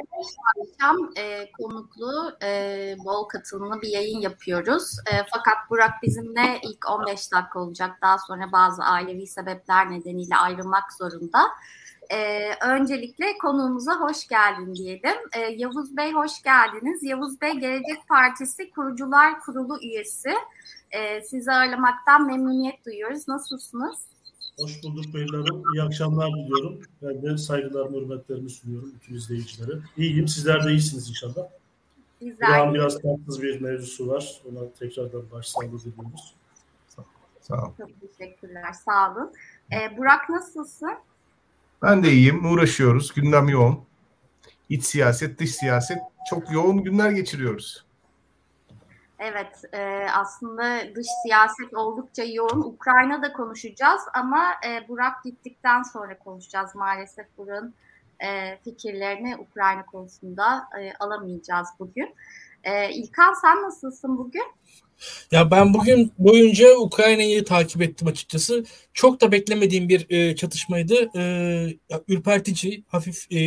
Akşam e, konuklu, e, bol katılımlı bir yayın yapıyoruz. E, fakat Burak bizimle ilk 15 dakika olacak. Daha sonra bazı ailevi sebepler nedeniyle ayrılmak zorunda. E, öncelikle konuğumuza hoş geldin diyelim. E, Yavuz Bey hoş geldiniz. Yavuz Bey Gelecek Partisi Kurucular Kurulu üyesi. E, sizi ağırlamaktan memnuniyet duyuyoruz. Nasılsınız? Hoş bulduk beylerim. İyi akşamlar diliyorum. Ben de saygılarımı, hürmetlerimi sunuyorum bütün izleyicilere. İyiyim. Sizler de iyisiniz inşallah. Güzel. Bir biraz tatsız bir mevzusu var. Ona tekrardan başsağlığı diliyoruz. Sağ olun. Çok teşekkürler. Sağ olun. Ee, Burak nasılsın? Ben de iyiyim. Uğraşıyoruz. Gündem yoğun. İç siyaset, dış siyaset. Çok yoğun günler geçiriyoruz. Evet, e, aslında dış siyaset oldukça yoğun. Ukrayna'da konuşacağız ama e, Burak gittikten sonra konuşacağız. Maalesef Burak'ın e, fikirlerini Ukrayna konusunda e, alamayacağız bugün. E, İlkan sen nasılsın bugün? Ya ben bugün boyunca Ukrayna'yı takip ettim açıkçası. Çok da beklemediğim bir e, çatışmaydı. E, ürpertici, hafif e,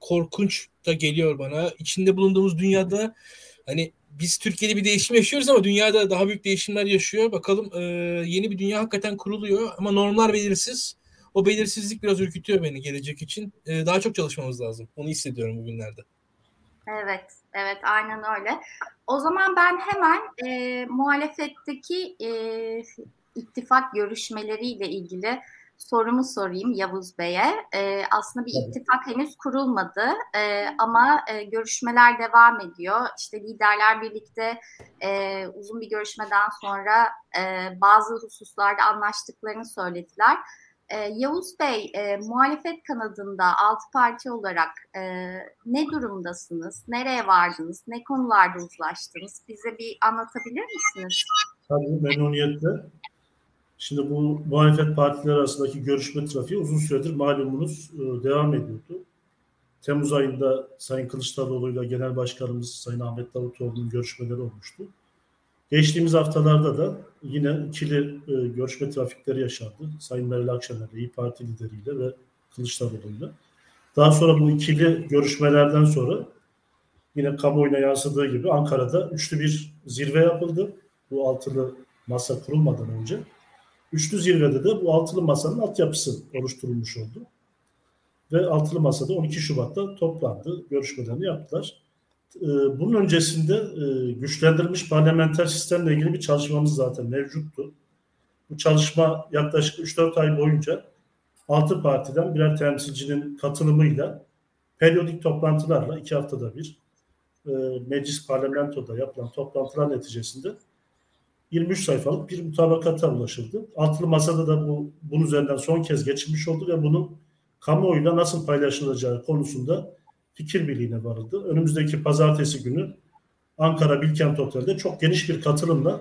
korkunç da geliyor bana. İçinde bulunduğumuz dünyada hani biz Türkiye'de bir değişim yaşıyoruz ama dünyada daha büyük değişimler yaşıyor. Bakalım e, yeni bir dünya hakikaten kuruluyor ama normlar belirsiz. O belirsizlik biraz ürkütüyor beni gelecek için. E, daha çok çalışmamız lazım. Onu hissediyorum bugünlerde. Evet, evet aynen öyle. O zaman ben hemen e, muhalefetteki e, ittifak görüşmeleriyle ilgili sorumu sorayım Yavuz Bey'e. E, aslında bir ittifak henüz kurulmadı e, ama e, görüşmeler devam ediyor. İşte liderler birlikte e, uzun bir görüşmeden sonra e, bazı hususlarda anlaştıklarını söylediler. E, Yavuz Bey, e, muhalefet kanadında altı parti olarak e, ne durumdasınız? Nereye vardınız? Ne konularda uzlaştınız? Bize bir anlatabilir misiniz? Tabii memnuniyetle. Şimdi bu muhalefet partileri arasındaki görüşme trafiği uzun süredir malumunuz e, devam ediyordu. Temmuz ayında Sayın Kılıçdaroğlu ile Genel Başkanımız Sayın Ahmet Davutoğlu'nun görüşmeleri olmuştu. Geçtiğimiz haftalarda da yine ikili e, görüşme trafikleri yaşandı. Sayın Meral Akşener'le, İyi Parti lideriyle ve Kılıçdaroğlu'yla. Daha sonra bu ikili görüşmelerden sonra yine kamuoyuna yansıdığı gibi Ankara'da üçlü bir zirve yapıldı. Bu altılı masa kurulmadan önce. Üçlü zirvede de bu altılı masanın altyapısı oluşturulmuş oldu. Ve altılı masada 12 Şubat'ta toplandı, görüşmelerini yaptılar. Ee, bunun öncesinde e, güçlendirilmiş parlamenter sistemle ilgili bir çalışmamız zaten mevcuttu. Bu çalışma yaklaşık 3-4 ay boyunca 6 partiden birer temsilcinin katılımıyla periyodik toplantılarla iki haftada bir e, meclis parlamentoda yapılan toplantılar neticesinde 23 sayfalık bir mutabakata ulaşıldı. Altılı masada da bu bunun üzerinden son kez geçilmiş oldu ve bunun kamuoyuyla nasıl paylaşılacağı konusunda fikir birliğine varıldı. Önümüzdeki pazartesi günü Ankara Bilkent Otel'de çok geniş bir katılımla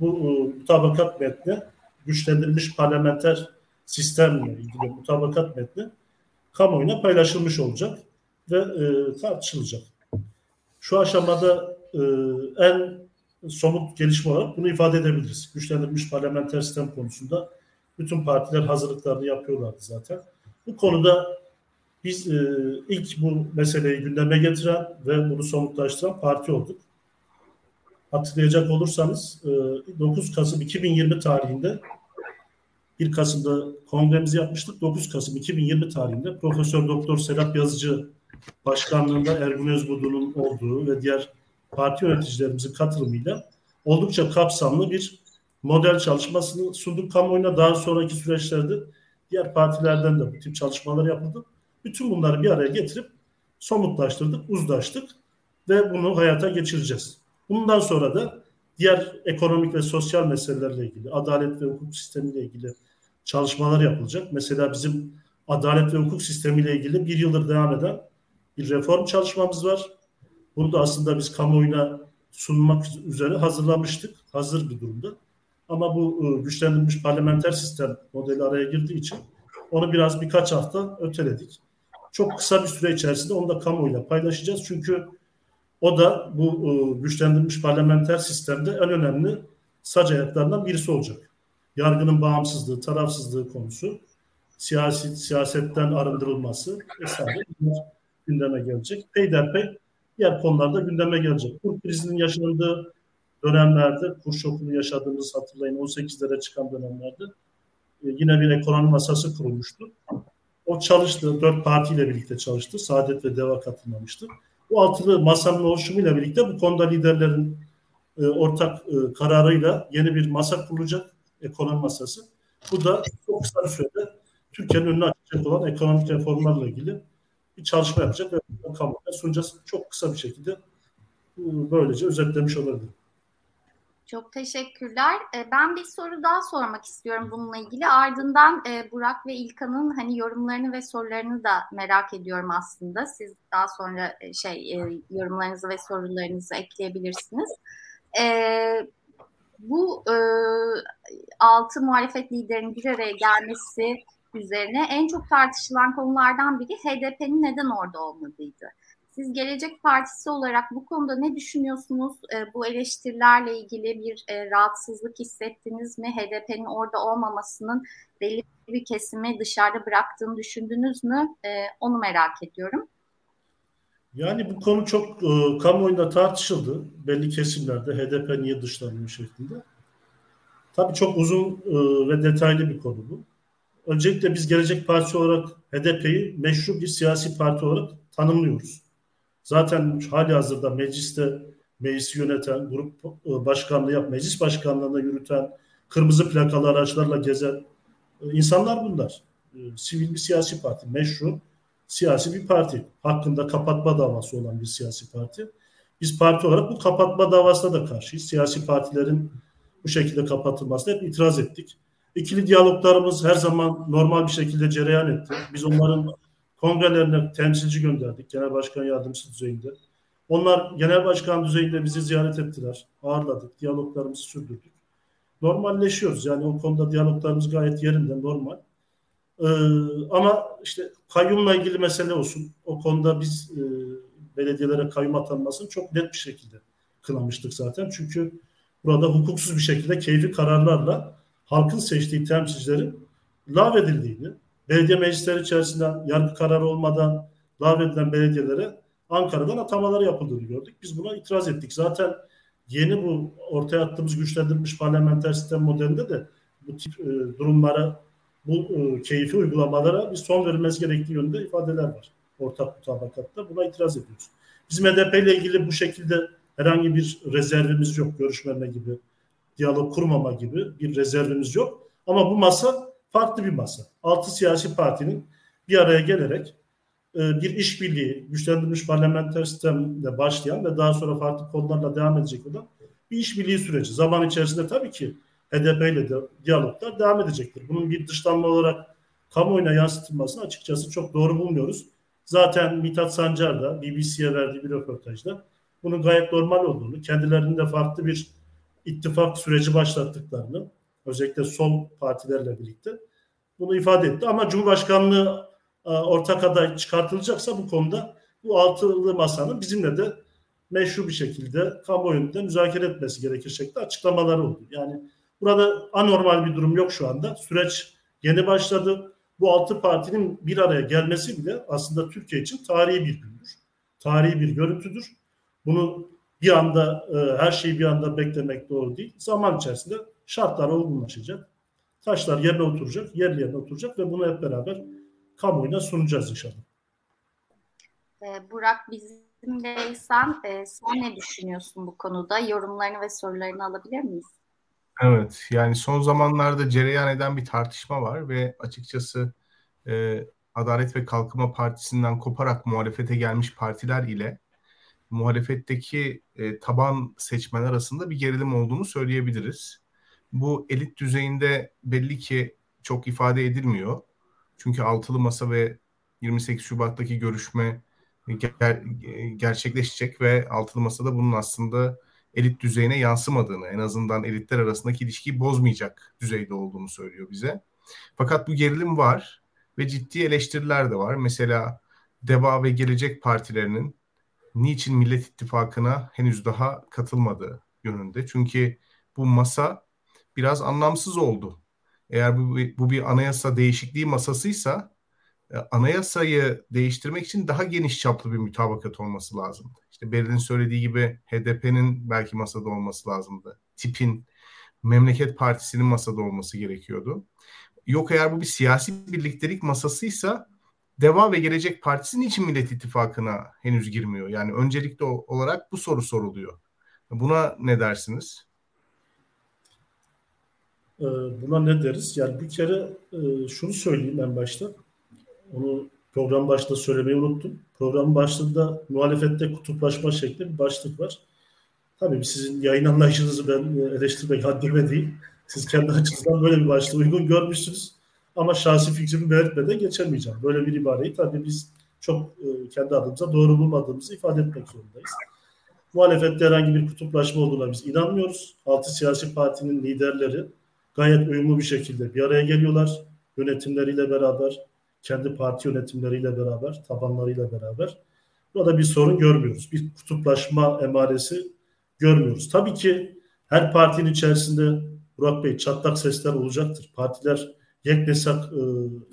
bu e, mutabakat metni güçlendirilmiş parlamenter sistemle ilgili mutabakat metni kamuoyuna paylaşılmış olacak ve e, tartışılacak. Şu aşamada e, en somut gelişme olarak bunu ifade edebiliriz. Güçlendirilmiş parlamenter sistem konusunda bütün partiler hazırlıklarını yapıyorlardı zaten. Bu konuda biz e, ilk bu meseleyi gündeme getiren ve bunu somutlaştıran parti olduk. Hatırlayacak olursanız e, 9 Kasım 2020 tarihinde 1 Kasım'da kongremizi yapmıştık. 9 Kasım 2020 tarihinde Profesör Doktor Serap Yazıcı başkanlığında Ergun Özbudu'nun olduğu ve diğer parti yöneticilerimizin katılımıyla oldukça kapsamlı bir model çalışmasını sunduk kamuoyuna. Daha sonraki süreçlerde diğer partilerden de bu tip çalışmalar yapıldı. Bütün bunları bir araya getirip somutlaştırdık, uzlaştık ve bunu hayata geçireceğiz. Bundan sonra da diğer ekonomik ve sosyal meselelerle ilgili, adalet ve hukuk sistemiyle ilgili çalışmalar yapılacak. Mesela bizim adalet ve hukuk sistemiyle ilgili bir yıldır devam eden bir reform çalışmamız var. Bunu da aslında biz kamuoyuna sunmak üzere hazırlamıştık. Hazır bir durumda. Ama bu e, güçlendirilmiş parlamenter sistem modeli araya girdiği için onu biraz birkaç hafta öteledik. Çok kısa bir süre içerisinde onu da kamuoyuyla paylaşacağız. Çünkü o da bu e, güçlendirilmiş parlamenter sistemde en önemli sac ayaklarından birisi olacak. Yargının bağımsızlığı, tarafsızlığı konusu, siyasi siyasetten arındırılması vesaire gündeme gelecek. Peyderpey diğer konularda gündeme gelecek. Kur krizinin yaşandığı dönemlerde, kur şokunu yaşadığımız hatırlayın 18'lere çıkan dönemlerde e, yine bir ekonomi masası kurulmuştu. O çalıştı, dört partiyle birlikte çalıştı. Saadet ve Deva katılmamıştı. Bu altılı masanın oluşumuyla birlikte bu konuda liderlerin e, ortak e, kararıyla yeni bir masa kurulacak, ekonomi masası. Bu da çok kısa sürede Türkiye'nin önüne açacak olan ekonomik reformlarla ilgili bir çalışma yapacak ve kamuoyuna sunacağız. Çok kısa bir şekilde e, böylece özetlemiş olabilirim. Çok teşekkürler. E, ben bir soru daha sormak istiyorum bununla ilgili. Ardından e, Burak ve İlkan'ın hani yorumlarını ve sorularını da merak ediyorum aslında. Siz daha sonra şey yorumlarınızı ve sorularınızı ekleyebilirsiniz. Bu altı muhalefet liderinin bir araya gelmesi üzerine en çok tartışılan konulardan biri HDP'nin neden orada olmadığıydı. Siz Gelecek Partisi olarak bu konuda ne düşünüyorsunuz? E, bu eleştirilerle ilgili bir e, rahatsızlık hissettiniz mi? HDP'nin orada olmamasının belli bir kesimi dışarıda bıraktığını düşündünüz mü? E, onu merak ediyorum. Yani bu konu çok e, kamuoyunda tartışıldı. Belli kesimlerde HDP niye dışlanıyor şeklinde. Tabii çok uzun e, ve detaylı bir konu bu. Öncelikle biz Gelecek Partisi olarak HDP'yi meşru bir siyasi parti olarak tanımlıyoruz. Zaten hali hazırda mecliste meclisi yöneten, grup e, başkanlığı yap, meclis başkanlığında yürüten, kırmızı plakalı araçlarla gezen e, insanlar bunlar. E, sivil bir siyasi parti, meşru siyasi bir parti. Hakkında kapatma davası olan bir siyasi parti. Biz parti olarak bu kapatma davasına da karşıyız. Siyasi partilerin bu şekilde kapatılmasına hep itiraz ettik. İkili diyaloglarımız her zaman normal bir şekilde cereyan etti. Biz onların kongrelerine temsilci gönderdik genel başkan yardımcısı düzeyinde. Onlar genel başkan düzeyinde bizi ziyaret ettiler. Ağırladık. Diyaloglarımızı sürdürdük. Normalleşiyoruz. Yani o konuda diyaloglarımız gayet yerinde, normal. Ee, ama işte kayyumla ilgili mesele olsun. O konuda biz e, belediyelere kayyum atanmasını çok net bir şekilde kınamıştık zaten. Çünkü burada hukuksuz bir şekilde keyfi kararlarla halkın seçtiği temsilcilerin lağvedildiğini, belediye meclisleri içerisinde yargı kararı olmadan lağvedilen belediyelere Ankara'dan atamaları yapıldığını gördük. Biz buna itiraz ettik. Zaten yeni bu ortaya attığımız güçlendirilmiş parlamenter sistem modelinde de bu tip e, durumlara, bu e, keyfi uygulamalara bir son verilmesi gerektiği yönünde ifadeler var. Ortak mutabakatta. Buna itiraz ediyoruz. Bizim HDP ile ilgili bu şekilde herhangi bir rezervimiz yok. Görüşmeme gibi diyalog kurmama gibi bir rezervimiz yok. Ama bu masa farklı bir masa. Altı siyasi partinin bir araya gelerek e, bir işbirliği, güçlendirilmiş parlamenter sistemle başlayan ve daha sonra farklı konularla devam edecek olan bir işbirliği süreci. Zaman içerisinde tabii ki HDP ile de diyaloglar devam edecektir. Bunun bir dışlanma olarak kamuoyuna yansıtılmasını açıkçası çok doğru bulmuyoruz. Zaten Mithat Sancar da BBC'ye verdiği bir röportajda bunun gayet normal olduğunu, kendilerinin de farklı bir ittifak süreci başlattıklarını özellikle sol partilerle birlikte bunu ifade etti. Ama Cumhurbaşkanlığı e, ortak aday çıkartılacaksa bu konuda bu altılı masanın bizimle de meşru bir şekilde kamuoyunda müzakere etmesi gerekir şekilde açıklamaları oldu. Yani burada anormal bir durum yok şu anda. Süreç yeni başladı. Bu altı partinin bir araya gelmesi bile aslında Türkiye için tarihi bir gündür. Tarihi bir görüntüdür. Bunu bir anda e, her şeyi bir anda beklemek doğru değil. Zaman içerisinde şartlar olgunlaşacak. Taşlar yerine oturacak, yerli yerine oturacak ve bunu hep beraber kamuoyuna sunacağız inşallah. Ee, Burak bizimleysen e, sen ne düşünüyorsun bu konuda? Yorumlarını ve sorularını alabilir miyiz? Evet yani son zamanlarda cereyan eden bir tartışma var ve açıkçası e, Adalet ve Kalkınma Partisi'nden koparak muhalefete gelmiş partiler ile muhalefetteki e, taban seçmen arasında bir gerilim olduğunu söyleyebiliriz. Bu elit düzeyinde belli ki çok ifade edilmiyor. Çünkü altılı masa ve 28 Şubat'taki görüşme ger- gerçekleşecek ve altılı masada bunun aslında elit düzeyine yansımadığını, en azından elitler arasındaki ilişkiyi bozmayacak düzeyde olduğunu söylüyor bize. Fakat bu gerilim var ve ciddi eleştiriler de var. Mesela DEVA ve Gelecek partilerinin niçin Millet İttifakı'na henüz daha katılmadığı yönünde. Çünkü bu masa biraz anlamsız oldu. Eğer bu, bu bir anayasa değişikliği masasıysa e, anayasayı değiştirmek için daha geniş çaplı bir mütabakat olması lazım. İşte Beril'in söylediği gibi HDP'nin belki masada olması lazımdı. TİP'in, Memleket Partisi'nin masada olması gerekiyordu. Yok eğer bu bir siyasi birliktelik masasıysa Deva ve Gelecek Partisi için Millet İttifakı'na henüz girmiyor? Yani öncelikli olarak bu soru soruluyor. Buna ne dersiniz? Ee, buna ne deriz? Yani bir kere e, şunu söyleyeyim en başta. Onu program başında söylemeyi unuttum. Program başlığında muhalefette kutuplaşma şeklinde bir başlık var. Tabii sizin yayın anlayışınızı ben e, eleştirmek haddime değil. Siz kendi açınızdan böyle bir başlığı uygun görmüşsünüz. Ama şahsi fikrimi belirtmeden geçemeyeceğim. Böyle bir ibareyi tabii biz çok e, kendi adımıza doğru bulmadığımızı ifade etmek zorundayız. Muhalefette herhangi bir kutuplaşma olduğuna biz inanmıyoruz. Altı siyasi partinin liderleri gayet uyumlu bir şekilde bir araya geliyorlar. Yönetimleriyle beraber, kendi parti yönetimleriyle beraber, tabanlarıyla beraber. Burada bir sorun görmüyoruz. Bir kutuplaşma emaresi görmüyoruz. Tabii ki her partinin içerisinde Burak Bey çatlak sesler olacaktır. Partiler yeknesak e,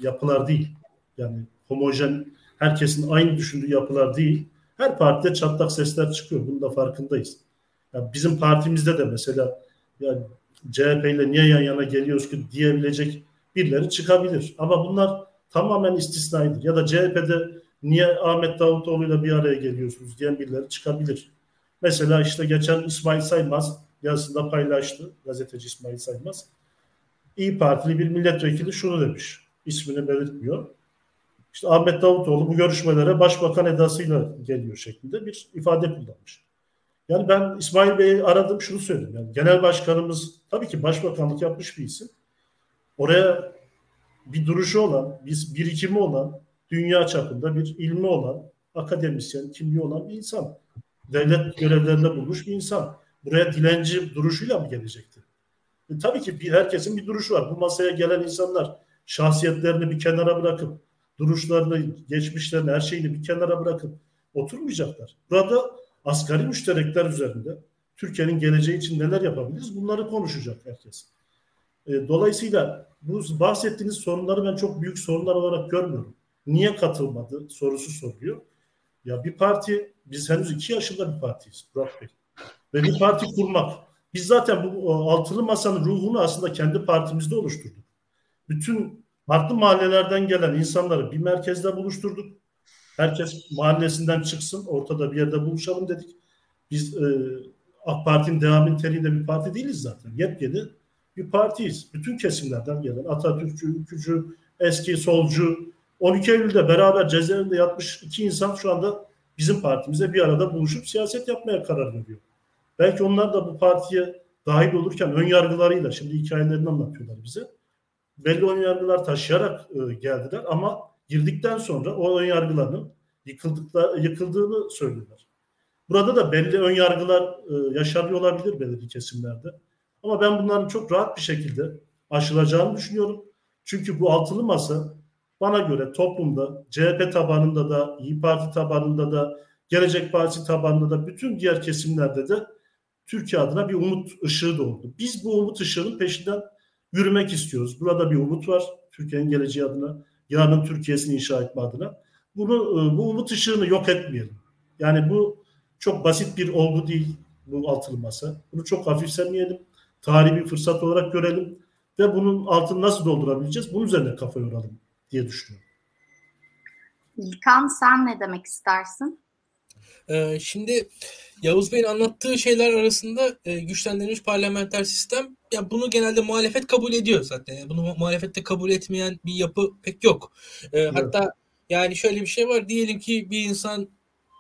yapılar değil. Yani homojen, herkesin aynı düşündüğü yapılar değil. Her partide çatlak sesler çıkıyor. Bunun da farkındayız. Yani bizim partimizde de mesela yani CHP ile niye yan yana geliyoruz ki diyebilecek birileri çıkabilir. Ama bunlar tamamen istisnaydır. Ya da CHP'de niye Ahmet Davutoğlu ile bir araya geliyorsunuz diyen birileri çıkabilir. Mesela işte geçen İsmail Saymaz yazısında paylaştı. Gazeteci İsmail Saymaz. İyi Partili bir milletvekili şunu demiş. İsmini belirtmiyor. İşte Ahmet Davutoğlu bu görüşmelere başbakan edasıyla geliyor şeklinde bir ifade kullanmış. Yani ben İsmail Bey'i aradım şunu söyledim. Yani genel başkanımız tabii ki başbakanlık yapmış bir isim. Oraya bir duruşu olan, bir birikimi olan, dünya çapında bir ilmi olan, akademisyen, kimliği olan bir insan. Devlet görevlerinde bulmuş bir insan. Buraya dilenci duruşuyla mı gelecekti? E, tabii ki bir, herkesin bir duruşu var. Bu masaya gelen insanlar şahsiyetlerini bir kenara bırakıp, duruşlarını, geçmişlerini, her şeyini bir kenara bırakıp oturmayacaklar. Burada asgari müşterekler üzerinde Türkiye'nin geleceği için neler yapabiliriz bunları konuşacak herkes. E, dolayısıyla bu bahsettiğiniz sorunları ben çok büyük sorunlar olarak görmüyorum. Niye katılmadı sorusu soruyor. Ya bir parti, biz henüz iki yaşında bir partiyiz Burak Bey. Ve bir parti kurmak. Biz zaten bu altılı masanın ruhunu aslında kendi partimizde oluşturduk. Bütün farklı mahallelerden gelen insanları bir merkezde buluşturduk. Herkes mahallesinden çıksın, ortada bir yerde buluşalım dedik. Biz e, AK Parti'nin devam niteliğinde bir parti değiliz zaten. Yepyeni bir partiyiz. Bütün kesimlerden gelen Atatürkçü, ülkücü, eski solcu, 12 Eylül'de beraber cezaevinde yatmış iki insan şu anda bizim partimize bir arada buluşup siyaset yapmaya karar veriyor. Belki onlar da bu partiye dahil olurken ön yargılarıyla şimdi hikayelerini anlatıyorlar bize. Belli ön yargılar taşıyarak e, geldiler ama girdikten sonra o ön yargıların yıkıldığını söylüyorlar. Burada da belli ön yargılar e, yaşanıyor olabilir belirli kesimlerde. Ama ben bunların çok rahat bir şekilde aşılacağını düşünüyorum. Çünkü bu altılı masa bana göre toplumda CHP tabanında da, İyi Parti tabanında da, Gelecek Partisi tabanında da bütün diğer kesimlerde de Türkiye adına bir umut ışığı doğdu. Biz bu umut ışığının peşinden yürümek istiyoruz. Burada bir umut var Türkiye'nin geleceği adına, yarının Türkiye'sini inşa etme adına. Bunu e, bu umut ışığını yok etmeyelim. Yani bu çok basit bir olgu değil bu altılı masa. Bunu çok hafifsemeyelim. Tarihi bir fırsat olarak görelim ve bunun altını nasıl doldurabileceğiz? Bunun üzerine kafa yoralım diye düşünüyorum. İlkan sen ne demek istersin? Ee, şimdi Yavuz Bey'in anlattığı şeyler arasında e, güçlendirilmiş parlamenter sistem ya bunu genelde muhalefet kabul ediyor zaten. Yani bunu muhalefette kabul etmeyen bir yapı pek yok. Ee, evet. Hatta yani şöyle bir şey var. Diyelim ki bir insan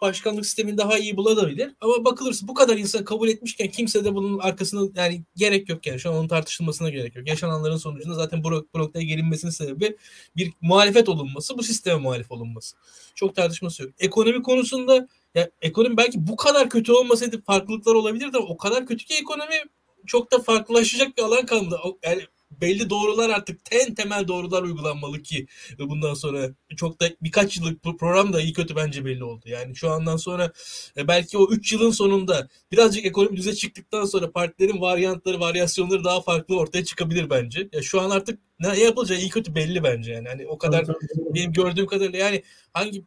başkanlık sistemini daha iyi bulabilir. Ama bakılırsa bu kadar insan kabul etmişken kimse de bunun arkasında yani gerek yok yani. Şu an onun tartışılmasına gerek yok. Yaşananların sonucunda zaten bu, bu noktaya gelinmesinin sebebi bir muhalefet olunması, bu sisteme muhalif olunması. Çok tartışması yok. Ekonomi konusunda ya ekonomi belki bu kadar kötü olmasaydı farklılıklar olabilirdi ama o kadar kötü ki ekonomi çok da farklılaşacak bir alan kalmadı. Yani belli doğrular artık en temel doğrular uygulanmalı ki bundan sonra çok da birkaç yıllık program da iyi kötü bence belli oldu. Yani şu andan sonra e, belki o 3 yılın sonunda birazcık ekonomi düze çıktıktan sonra partilerin varyantları, varyasyonları daha farklı ortaya çıkabilir bence. Ya şu an artık ne yapılacağı iyi kötü belli bence yani. Hani o kadar benim gördüğüm kadarıyla yani hangi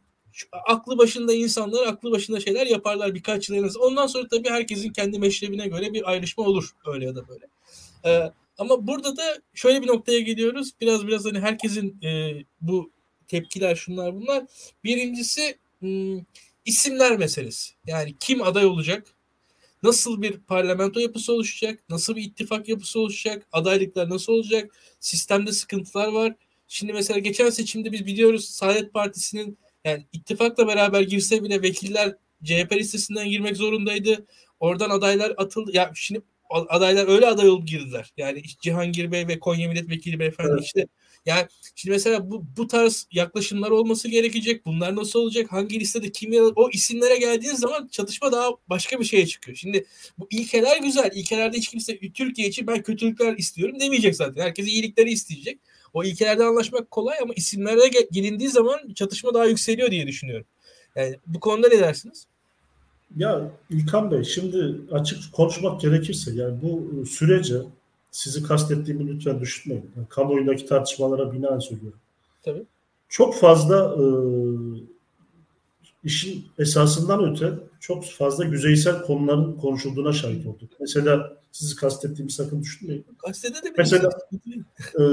aklı başında insanlar aklı başında şeyler yaparlar birkaç yıl en az. Ondan sonra tabii herkesin kendi meşrebine göre bir ayrışma olur öyle ya da böyle. Ee, ama burada da şöyle bir noktaya geliyoruz. Biraz biraz hani herkesin e, bu tepkiler şunlar bunlar. Birincisi isimler meselesi. Yani kim aday olacak? Nasıl bir parlamento yapısı oluşacak? Nasıl bir ittifak yapısı oluşacak? Adaylıklar nasıl olacak? Sistemde sıkıntılar var. Şimdi mesela geçen seçimde biz biliyoruz Saadet Partisi'nin yani ittifakla beraber girse bile vekiller CHP listesinden girmek zorundaydı. Oradan adaylar atıldı. Ya şimdi adaylar öyle aday olup girdiler. Yani Cihangir Bey ve Konya Milletvekili Beyefendi evet. işte yani şimdi mesela bu, bu tarz yaklaşımlar olması gerekecek. Bunlar nasıl olacak? Hangi listede kim yer O isimlere geldiğiniz zaman çatışma daha başka bir şeye çıkıyor. Şimdi bu ilkeler güzel. İlkelerde hiç kimse Türkiye için ben kötülükler istiyorum demeyecek zaten. Herkes iyilikleri isteyecek. O ilkelerde anlaşmak kolay ama isimlere gelindiği zaman çatışma daha yükseliyor diye düşünüyorum. Yani bu konuda ne dersiniz? Ya İlkan Bey şimdi açık konuşmak gerekirse yani bu sürece sizi kastettiğimi lütfen düşünmeyin. Yani kamuoyundaki tartışmalara binaen söylüyorum. Tabii. Çok fazla e, işin esasından öte çok fazla yüzeysel konuların konuşulduğuna şahit olduk. Mesela sizi kastettiğimi sakın düşünmeyin. De Mesela e,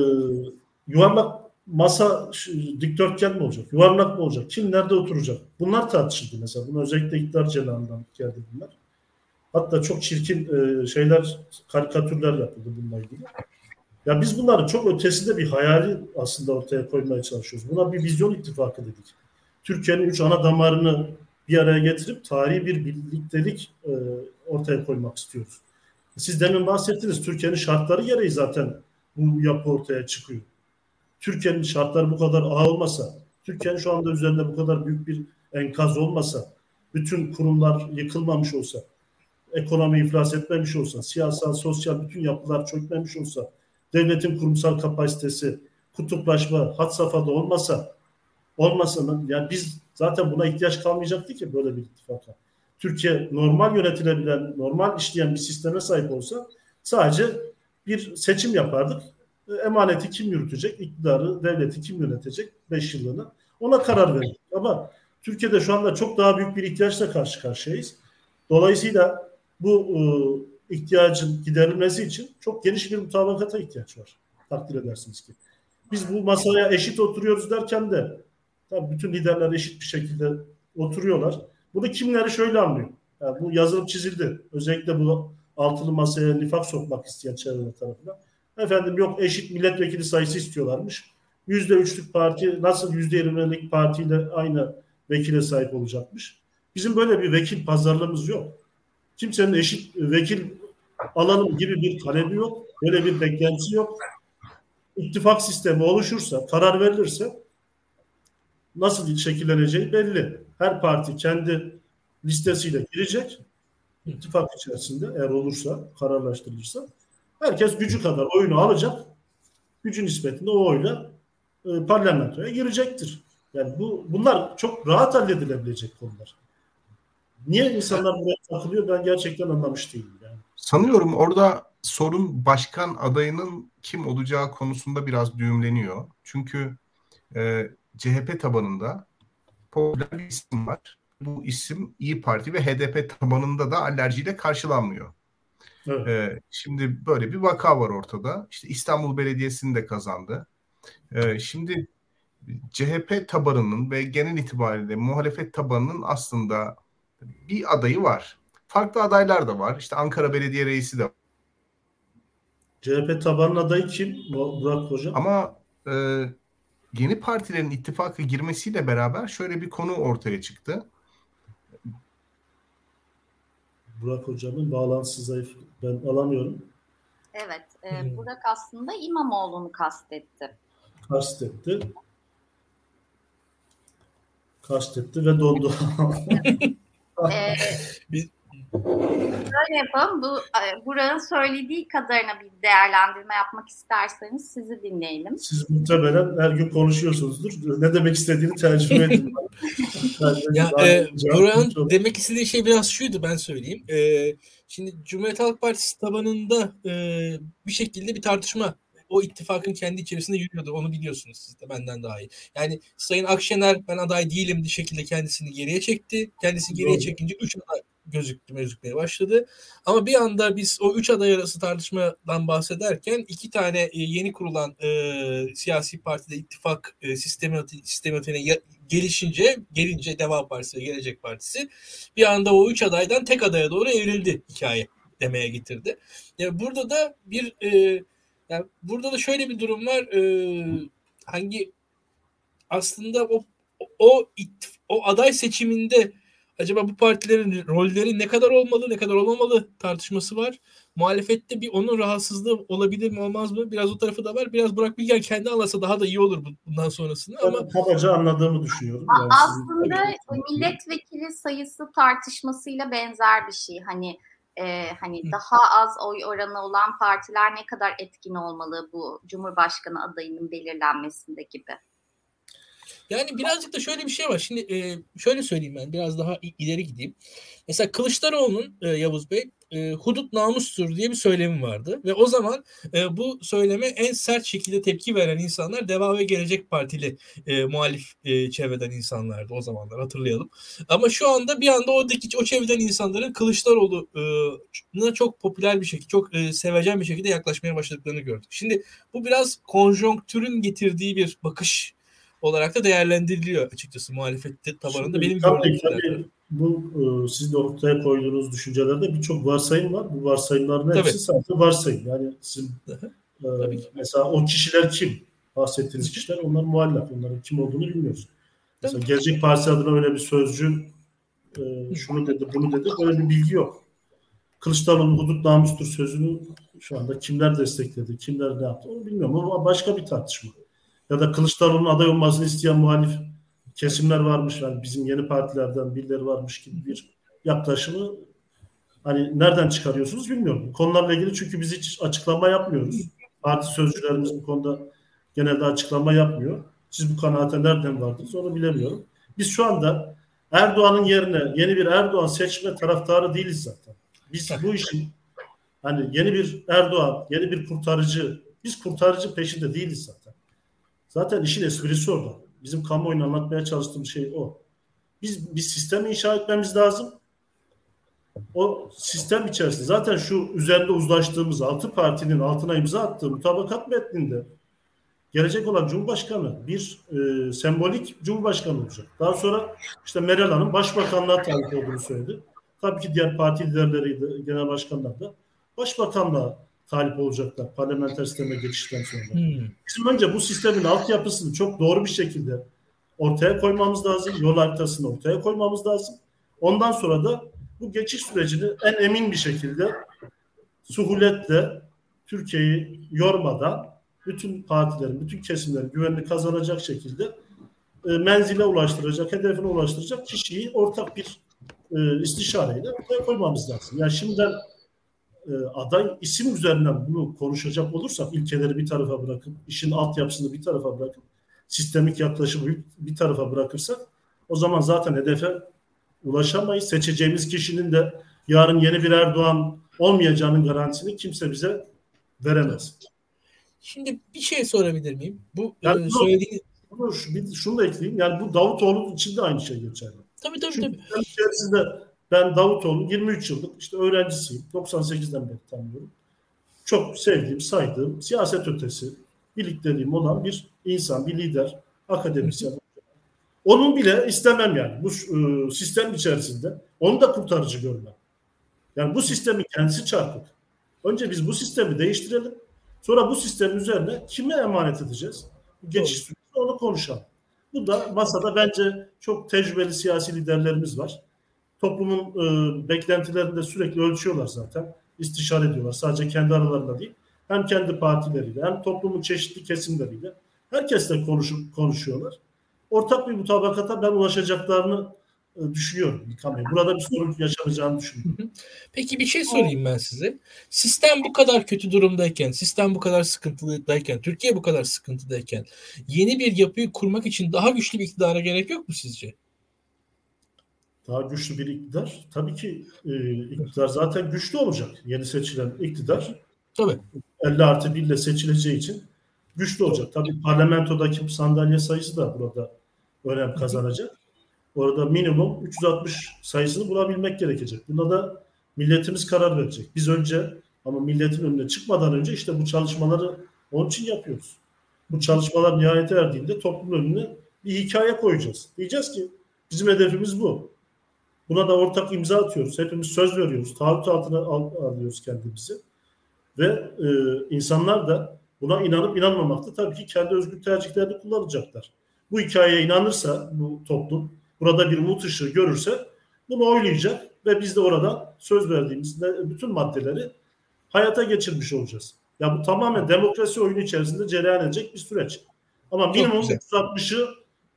yuvarlak masa dikdörtgen mi olacak? Yuvarlak mı olacak? Kim nerede oturacak? Bunlar tartışıldı mesela. Bunu özellikle iktidar cenahından geldi bunlar. Hatta çok çirkin e, şeyler, karikatürler yapıldı bununla ilgili. Ya biz bunların çok ötesinde bir hayali aslında ortaya koymaya çalışıyoruz. Buna bir vizyon ittifakı dedik. Türkiye'nin üç ana damarını bir araya getirip tarihi bir birliktelik e, ortaya koymak istiyoruz. Siz demin bahsettiniz Türkiye'nin şartları gereği zaten bu yapı ortaya çıkıyor. Türkiye'nin şartları bu kadar ağır olmasa, Türkiye'nin şu anda üzerinde bu kadar büyük bir enkaz olmasa, bütün kurumlar yıkılmamış olsa, ekonomi iflas etmemiş olsa, siyasal, sosyal bütün yapılar çökmemiş olsa, devletin kurumsal kapasitesi, kutuplaşma had safhada olmasa, olmasının yani biz zaten buna ihtiyaç kalmayacaktı ki böyle bir ittifaka. Türkiye normal yönetilebilen, normal işleyen bir sisteme sahip olsa sadece bir seçim yapardık emaneti kim yürütecek, iktidarı, devleti kim yönetecek 5 yıllığına ona karar verir. Ama Türkiye'de şu anda çok daha büyük bir ihtiyaçla karşı karşıyayız. Dolayısıyla bu e, ihtiyacın giderilmesi için çok geniş bir mutabakata ihtiyaç var. Takdir edersiniz ki. Biz bu masaya eşit oturuyoruz derken de tabii bütün liderler eşit bir şekilde oturuyorlar. Bunu kimleri şöyle anlıyor. Yani bu yazılıp çizildi. Özellikle bu altılı masaya nifak sokmak isteyen çevre tarafından. Efendim yok eşit milletvekili sayısı istiyorlarmış. Yüzde üçlük parti nasıl yüzde yirmilik partiyle aynı vekile sahip olacakmış. Bizim böyle bir vekil pazarlığımız yok. Kimsenin eşit vekil alalım gibi bir talebi yok. Böyle bir beklentisi yok. İttifak sistemi oluşursa, karar verilirse nasıl şekilleneceği belli. Her parti kendi listesiyle girecek. İttifak içerisinde eğer olursa, kararlaştırılırsa Herkes gücü kadar oyunu alacak. Gücü nispetinde o oyla e, parlamentoya girecektir. Yani bu bunlar çok rahat halledilebilecek konular. Niye insanlar buraya takılıyor ben gerçekten anlamış değilim. Yani. Sanıyorum orada sorun başkan adayının kim olacağı konusunda biraz düğümleniyor. Çünkü e, CHP tabanında popüler bir isim var. Bu isim İyi Parti ve HDP tabanında da alerjiyle karşılanmıyor. Evet. Ee, şimdi böyle bir vaka var ortada. İşte İstanbul Belediyesi'ni de kazandı. Ee, şimdi CHP tabanının ve genel itibariyle muhalefet tabanının aslında bir adayı var. Farklı adaylar da var. İşte Ankara Belediye Reisi de var. CHP tabanının adayı kim? Burak Hocam. Ama e, yeni partilerin ittifaka girmesiyle beraber şöyle bir konu ortaya çıktı. Burak Hocam'ın bağlantısı zayıf. Ben alamıyorum. Evet. E. Burak aslında İmamoğlu'nu kastetti. Kastetti. Kastetti ve dondu. ee, Böyle yapalım. Bu e, Burak'ın söylediği kadarına bir değerlendirme yapmak isterseniz sizi dinleyelim. Siz muhtemelen her gün konuşuyorsunuzdur. Ne demek istediğini tercüme edin. ya e, Burak'ın demek istediği şey biraz şuydu ben söyleyeyim. E, şimdi Cumhuriyet Halk Partisi tabanında e, bir şekilde bir tartışma o ittifakın kendi içerisinde yürüyordu. Onu biliyorsunuz siz de benden daha iyi. Yani Sayın Akşener ben aday değilim bir şekilde kendisini geriye çekti. Kendisi geriye çekince 3 aday gözüktü gözükmeye başladı. Ama bir anda biz o üç aday arası tartışmadan bahsederken iki tane e, yeni kurulan e, siyasi partide ittifak e, sistemi sistematine gelişince gelince Deva Partisi ve Gelecek Partisi bir anda o üç adaydan tek adaya doğru evrildi hikaye demeye getirdi. Yani burada da bir e, yani burada da şöyle bir durum var. E, hangi aslında o o o aday seçiminde acaba bu partilerin rolleri ne kadar olmalı ne kadar olmamalı tartışması var. Muhalefette bir onun rahatsızlığı olabilir mi olmaz mı? Biraz o tarafı da var. Biraz Burak Bilgen kendi anlatsa daha da iyi olur bundan sonrasında. Ama kabaca anladığımı düşünüyorum. Yani aslında milletvekili sayısı tartışmasıyla benzer bir şey. Hani e, hani Hı. daha az oy oranı olan partiler ne kadar etkin olmalı bu Cumhurbaşkanı adayının belirlenmesinde gibi. Yani birazcık da şöyle bir şey var. Şimdi e, şöyle söyleyeyim ben biraz daha ileri gideyim. Mesela Kılıçdaroğlu'nun e, Yavuz Bey e, hudut namustur diye bir söylemi vardı. Ve o zaman e, bu söyleme en sert şekilde tepki veren insanlar Deva ve Gelecek Partili e, muhalif e, çevreden insanlardı o zamanlar hatırlayalım. Ama şu anda bir anda oradaki o çevreden insanların Kılıçdaroğlu'na çok popüler bir şekilde, çok e, sevecen bir şekilde yaklaşmaya başladıklarını gördük. Şimdi bu biraz konjonktürün getirdiği bir bakış olarak da değerlendiriliyor açıkçası muhalefet tabanında. Benim tabii, tabii, bu e, sizin ortaya koyduğunuz düşüncelerde birçok varsayım var. Bu varsayımların hepsi tabii. sadece varsayım. Yani sizin e, mesela o kişiler kim? Bahsettiğiniz kişiler onlar muallak. Onların kim olduğunu bilmiyoruz. Mesela tabii. Gelecek Partisi adına öyle bir sözcü e, şunu dedi, bunu dedi. Böyle bir bilgi yok. Kılıçdaroğlu'nun hudut namustur sözünü şu anda kimler destekledi, kimler ne yaptı onu bilmiyorum ama başka bir tartışma ya da Kılıçdaroğlu'nun aday olmasını isteyen muhalif kesimler varmış. Yani bizim yeni partilerden birileri varmış gibi bir yaklaşımı hani nereden çıkarıyorsunuz bilmiyorum. Konularla ilgili çünkü biz hiç açıklama yapmıyoruz. Parti sözcülerimiz bu konuda genelde açıklama yapmıyor. Siz bu kanaate nereden vardınız onu bilemiyorum. Biz şu anda Erdoğan'ın yerine yeni bir Erdoğan seçme taraftarı değiliz zaten. Biz bu işin hani yeni bir Erdoğan, yeni bir kurtarıcı, biz kurtarıcı peşinde değiliz zaten. Zaten işin esprisi orada. Bizim kamuoyunu anlatmaya çalıştığım şey o. Biz bir sistem inşa etmemiz lazım. O sistem içerisinde zaten şu üzerinde uzlaştığımız altı partinin altına imza attığı mutabakat metninde gelecek olan Cumhurbaşkanı bir e, sembolik Cumhurbaşkanı olacak. Daha sonra işte Meral Hanım başbakanlığa talip olduğunu söyledi. Tabii ki diğer parti liderleri de, genel başkanlar da başbakanlığa talip olacaklar parlamenter sisteme geçişten sonra. Hmm. Bizim önce bu sistemin altyapısını çok doğru bir şekilde ortaya koymamız lazım. Yol haritasını ortaya koymamız lazım. Ondan sonra da bu geçiş sürecini en emin bir şekilde suhuletle Türkiye'yi yormadan bütün partilerin, bütün kesimlerin güvenini kazanacak şekilde e, menzile ulaştıracak, hedefine ulaştıracak kişiyi ortak bir e, istişareyle ortaya koymamız lazım. Yani şimdiden e, aday isim üzerinden bunu konuşacak olursak ilkeleri bir tarafa bırakıp işin altyapısını bir tarafa bırakıp sistemik yaklaşımı bir tarafa bırakırsak o zaman zaten hedefe ulaşamayız. Seçeceğimiz kişinin de yarın yeni bir Erdoğan olmayacağının garantisini kimse bize veremez. Şimdi bir şey sorabilir miyim? Bu yani e, söylediğiniz... Bunu, şunu da ekleyeyim. Yani bu Davutoğlu için de aynı şey geçerli. Tabii tabii Çünkü tabii. içerisinde ben Davutoğlu 23 yıllık işte öğrencisiyim. 98'den beri tanıyorum. Çok sevdiğim, saydığım, siyaset ötesi, birlikteliğim olan bir insan, bir lider, akademisyen. Onun bile istemem yani bu e, sistem içerisinde. Onu da kurtarıcı görmem. Yani bu sistemin kendisi çarpık. Önce biz bu sistemi değiştirelim. Sonra bu sistemin üzerine kime emanet edeceğiz? Geçiş süreci onu konuşalım. Bu da masada bence çok tecrübeli siyasi liderlerimiz var toplumun e, beklentilerini de sürekli ölçüyorlar zaten. İstişare ediyorlar. Sadece kendi aralarında değil. Hem kendi partileriyle hem toplumun çeşitli kesimleriyle. Herkesle konuşup konuşuyorlar. Ortak bir mutabakata ben ulaşacaklarını e, düşünüyorum İlkan Bey. Burada bir sorun yaşanacağını düşünüyorum. Peki bir şey sorayım ben size. Sistem bu kadar kötü durumdayken, sistem bu kadar sıkıntıdayken, Türkiye bu kadar sıkıntıdayken yeni bir yapıyı kurmak için daha güçlü bir iktidara gerek yok mu sizce? Daha güçlü bir iktidar. Tabii ki e, iktidar zaten güçlü olacak. Yeni seçilen iktidar. Tabii. 50 artı 1 ile seçileceği için güçlü olacak. Tabii parlamentodaki sandalye sayısı da burada önem kazanacak. Orada minimum 360 sayısını bulabilmek gerekecek. Buna da milletimiz karar verecek. Biz önce ama milletin önüne çıkmadan önce işte bu çalışmaları onun için yapıyoruz. Bu çalışmalar nihayete erdiğinde toplum önüne bir hikaye koyacağız. Diyeceğiz ki bizim hedefimiz bu. Buna da ortak imza atıyoruz. Hepimiz söz veriyoruz. Taahhüt altına al, alıyoruz kendimizi. Ve e, insanlar da buna inanıp inanmamakta tabii ki kendi özgür tercihlerini kullanacaklar. Bu hikayeye inanırsa bu toplum, burada bir umut ışığı görürse bunu oylayacak ve biz de orada söz verdiğimiz bütün maddeleri hayata geçirmiş olacağız. Ya bu tamamen demokrasi oyunu içerisinde cereyan edecek bir süreç. Ama minimum 360'ı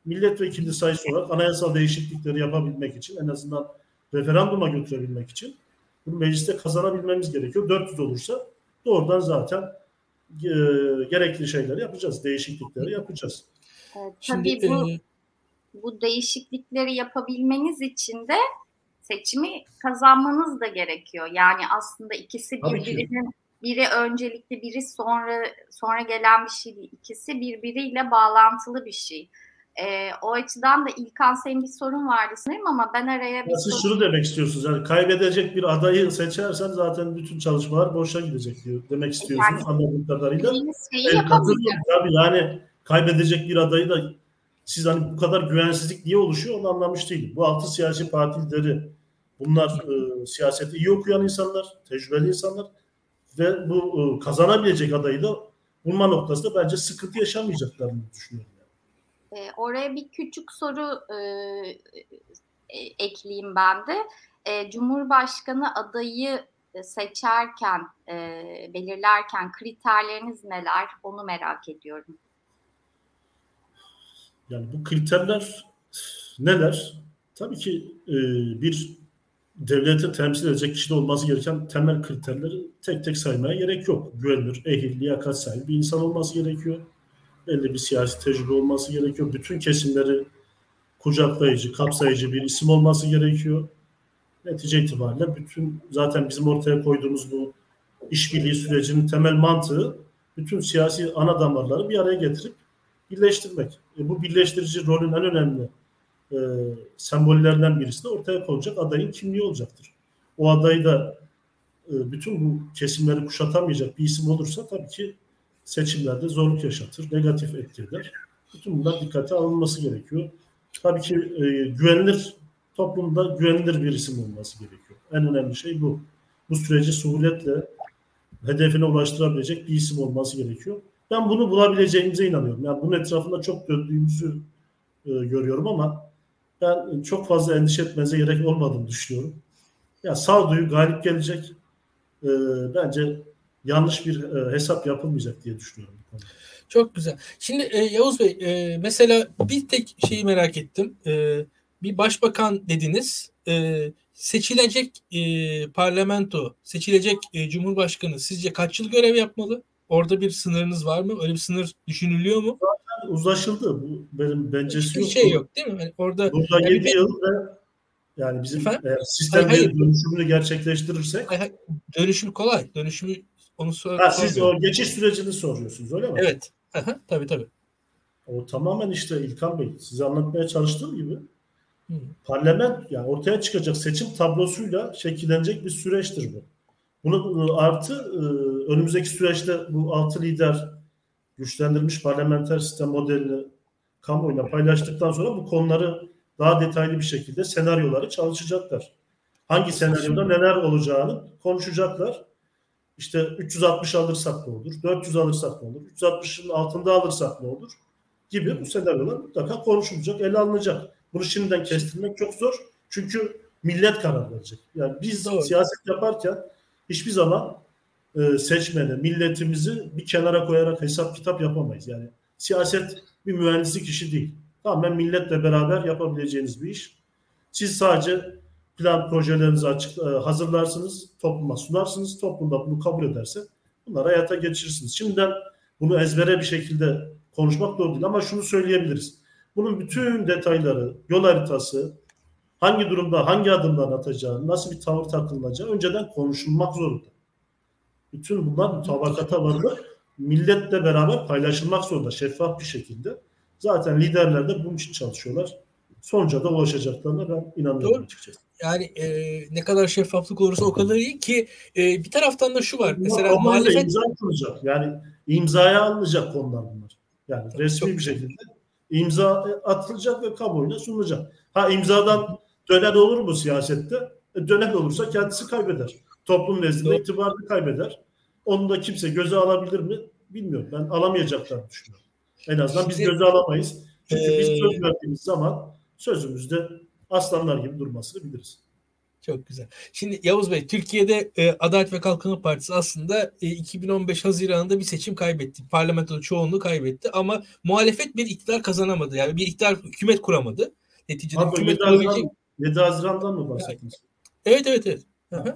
milletvekili sayısı olarak anayasal değişiklikleri yapabilmek için en azından referanduma götürebilmek için bunu mecliste kazanabilmemiz gerekiyor. 400 olursa doğrudan zaten e, gerekli şeyleri yapacağız. Değişiklikleri yapacağız. Evet, tabii Şimdi, bu e... bu değişiklikleri yapabilmeniz için de seçimi kazanmanız da gerekiyor. Yani aslında ikisi birbirinin biri öncelikli, biri sonra sonra gelen bir şey değil. İkisi birbiriyle bağlantılı bir şey. E, o açıdan da İlkan senin bir sorun vardı sanırım ama ben araya bir ya Siz şunu demek istiyorsunuz yani kaybedecek bir adayı seçersen zaten bütün çalışmalar boşa gidecek diyor demek istiyorsunuz yani, anladığım kadarıyla. Şeyi evet, Tabii yani kaybedecek bir adayı da siz hani bu kadar güvensizlik niye oluşuyor onu anlamış değilim. Bu altı siyasi parti lideri bunlar e, siyaseti iyi okuyan insanlar, tecrübeli insanlar ve bu e, kazanabilecek adayı da bulma noktasında bence sıkıntı yaşamayacaklarını düşünüyorum. E, oraya bir küçük soru e, e, ekleyeyim ben de. E, Cumhurbaşkanı adayı seçerken, e, belirlerken kriterleriniz neler? Onu merak ediyorum. Yani bu kriterler neler? Tabii ki e, bir devleti temsil edecek kişide olması gereken temel kriterleri tek tek saymaya gerek yok. Güvenilir, ehil, liyakat sahibi bir insan olması gerekiyor belli bir siyasi tecrübe olması gerekiyor. Bütün kesimleri kucaklayıcı, kapsayıcı bir isim olması gerekiyor. Netice itibariyle bütün zaten bizim ortaya koyduğumuz bu işbirliği sürecinin temel mantığı bütün siyasi ana damarları bir araya getirip birleştirmek. E bu birleştirici rolün en önemli e, sembollerinden birisi de ortaya konacak adayın kimliği olacaktır. O adayı da e, bütün bu kesimleri kuşatamayacak bir isim olursa tabii ki seçimlerde zorluk yaşatır, negatif etki eder. Bütün bunlar dikkate alınması gerekiyor. Tabii ki e, güvenilir, toplumda güvenilir bir isim olması gerekiyor. En önemli şey bu. Bu süreci suhuletle hedefine ulaştırabilecek bir isim olması gerekiyor. Ben bunu bulabileceğimize inanıyorum. Yani bunun etrafında çok döndüğümüzü e, görüyorum ama ben çok fazla endişe etmenize gerek olmadığını düşünüyorum. Ya sağduyu galip gelecek. E, bence yanlış bir e, hesap yapılmayacak diye düşünüyorum. Çok güzel. Şimdi e, Yavuz Bey e, mesela bir tek şeyi merak ettim. E, bir başbakan dediniz. E, seçilecek e, parlamento, seçilecek e, cumhurbaşkanı sizce kaç yıl görev yapmalı? Orada bir sınırınız var mı? Öyle bir sınır düşünülüyor mu? Zaten uzlaşıldı. Bu benim bencesi Hiçbir yok. şey yok değil mi? Yani orada Burada yani 7 yıl ve yani bizim Efendim? eğer sistem dönüşümünü gerçekleştirirsek hayır, hayır. dönüşüm kolay. Dönüşümü onu sor- ha, siz o geçiş sürecini soruyorsunuz öyle mi? Evet. Aha, tabii tabii. O tamamen işte İlkan Bey size anlatmaya çalıştığım gibi Hı. parlament yani ortaya çıkacak seçim tablosuyla şekillenecek bir süreçtir bu. Bunu ıı, artı ıı, önümüzdeki süreçte bu altı lider güçlendirilmiş parlamenter sistem modelini kamuoyuna paylaştıktan sonra bu konuları daha detaylı bir şekilde senaryoları çalışacaklar. Hangi senaryoda neler olacağını konuşacaklar işte 360 alırsak ne olur, 400 alırsak ne olur, 360'ın altında alırsak ne olur gibi bu senaryolar mutlaka konuşulacak, ele alınacak. Bunu şimdiden kestirmek çok zor. Çünkü millet karar verecek. Yani biz Doğru. siyaset yaparken hiçbir zaman e, seçmeni, milletimizi bir kenara koyarak hesap kitap yapamayız. Yani siyaset bir mühendislik işi değil. Tamamen milletle beraber yapabileceğiniz bir iş. Siz sadece plan projelerinizi açık, e, hazırlarsınız, topluma sunarsınız. Toplum da bunu kabul ederse bunları hayata geçirirsiniz. Şimdiden bunu ezbere bir şekilde konuşmak doğru değil ama şunu söyleyebiliriz. Bunun bütün detayları, yol haritası, hangi durumda hangi adımlar atacağı, nasıl bir tavır takılınacağı önceden konuşulmak zorunda. Bütün bunlar mutabakata varılır. Milletle beraber paylaşılmak zorunda şeffaf bir şekilde. Zaten liderler de bunun için çalışıyorlar. Sonuca da ulaşacaklarına ben inanıyorum Doğru. açıkçası. Yani e, ne kadar şeffaflık olursa o kadar iyi ki e, bir taraftan da şu var. Mesela muhalefet... imza atılacak. Yani imzaya alınacak konular bunlar. Yani Tabii resmi bir şekilde imza atılacak ve kamuoyuna sunulacak. Ha imzadan dönen olur mu siyasette? E, dönen olursa kendisi kaybeder. Toplum nezdinde itibarını kaybeder. Onu da kimse göze alabilir mi? Bilmiyorum. Ben alamayacaklarını düşünüyorum. En azından biz göze alamayız. Çünkü ee, biz söz verdiğimiz zaman sözümüzde aslanlar gibi durmasını biliriz. Çok güzel. Şimdi Yavuz Bey, Türkiye'de e, Adalet ve Kalkınma Partisi aslında e, 2015 Haziran'da bir seçim kaybetti. Parlamentoda çoğunluğu kaybetti ama muhalefet bir iktidar kazanamadı. Yani bir iktidar hükümet kuramadı. Neticede Abi, hükümet 7 Haziran, 7 Haziran'dan mı bahsettiniz? Evet, evet, evet. evet.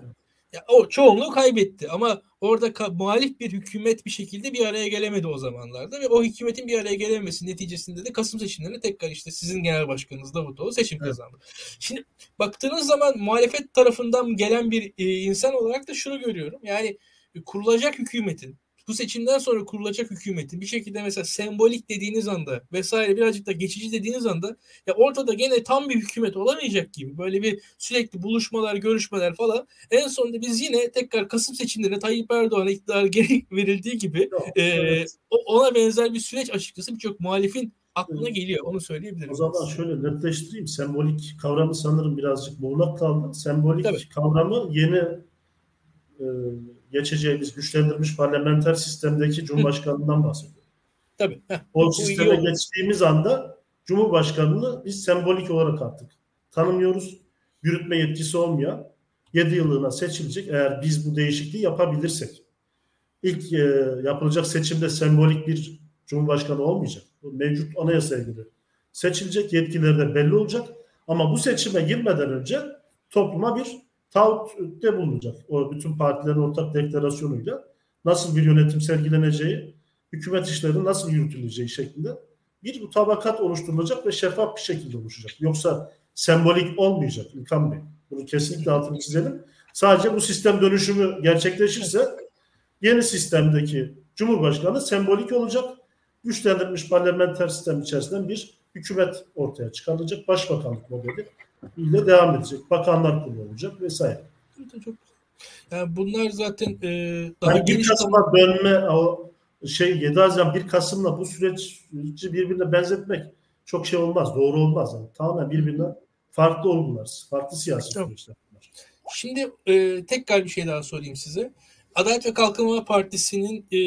Ya, o çoğunluğu kaybetti ama orada muhalif bir hükümet bir şekilde bir araya gelemedi o zamanlarda ve o hükümetin bir araya gelememesi neticesinde de Kasım seçimlerinde tekrar işte sizin genel başkanınız Davutoğlu seçim evet. kazandı. Şimdi baktığınız zaman muhalefet tarafından gelen bir e, insan olarak da şunu görüyorum. Yani kurulacak hükümetin bu seçimden sonra kurulacak hükümetin bir şekilde mesela sembolik dediğiniz anda vesaire birazcık da geçici dediğiniz anda ya ortada gene tam bir hükümet olamayacak gibi böyle bir sürekli buluşmalar, görüşmeler falan en sonunda biz yine tekrar Kasım seçimlerine Tayyip Erdoğan'a iktidar geri verildiği gibi Yok, e, evet. ona benzer bir süreç açıkçası birçok muhalifin aklına geliyor. Onu söyleyebilirim. O zaman şöyle netleştireyim. Sembolik kavramı sanırım birazcık muğlak kaldı. Sembolik Tabii. kavramı yeni e, geçeceğimiz güçlendirilmiş parlamenter sistemdeki Cumhurbaşkanlığından bahsediyor. Tabii. Heh, o sisteme geçtiğimiz anda Cumhurbaşkanlığı biz sembolik olarak attık. Tanımıyoruz. Yürütme yetkisi olmayan 7 yıllığına seçilecek eğer biz bu değişikliği yapabilirsek. İlk e, yapılacak seçimde sembolik bir Cumhurbaşkanı olmayacak. Bu mevcut anayasaya göre seçilecek yetkileri de belli olacak. Ama bu seçime girmeden önce topluma bir taahhütte bulunacak. O bütün partilerin ortak deklarasyonuyla nasıl bir yönetim sergileneceği, hükümet işleri nasıl yürütüleceği şeklinde bir mutabakat oluşturulacak ve şeffaf bir şekilde oluşacak. Yoksa sembolik olmayacak İlkan Bey. Bunu kesinlikle altını çizelim. Sadece bu sistem dönüşümü gerçekleşirse yeni sistemdeki Cumhurbaşkanı sembolik olacak. Güçlendirilmiş parlamenter sistem içerisinden bir hükümet ortaya çıkarılacak. Başbakanlık modeli ile devam edecek. Bakanlar kurulu olacak vesaire. Çok yani bunlar zaten e, daha yani geniş Kasım'a dönme o şey 7 Haziran 1 Kasım'la bu süreç birbirine benzetmek çok şey olmaz. Doğru olmaz. Yani. Tamamen birbirine farklı olgular. Farklı siyasi tamam. süreçler. Şimdi e, tekrar bir şey daha sorayım size. Adalet ve Kalkınma Partisi'nin e,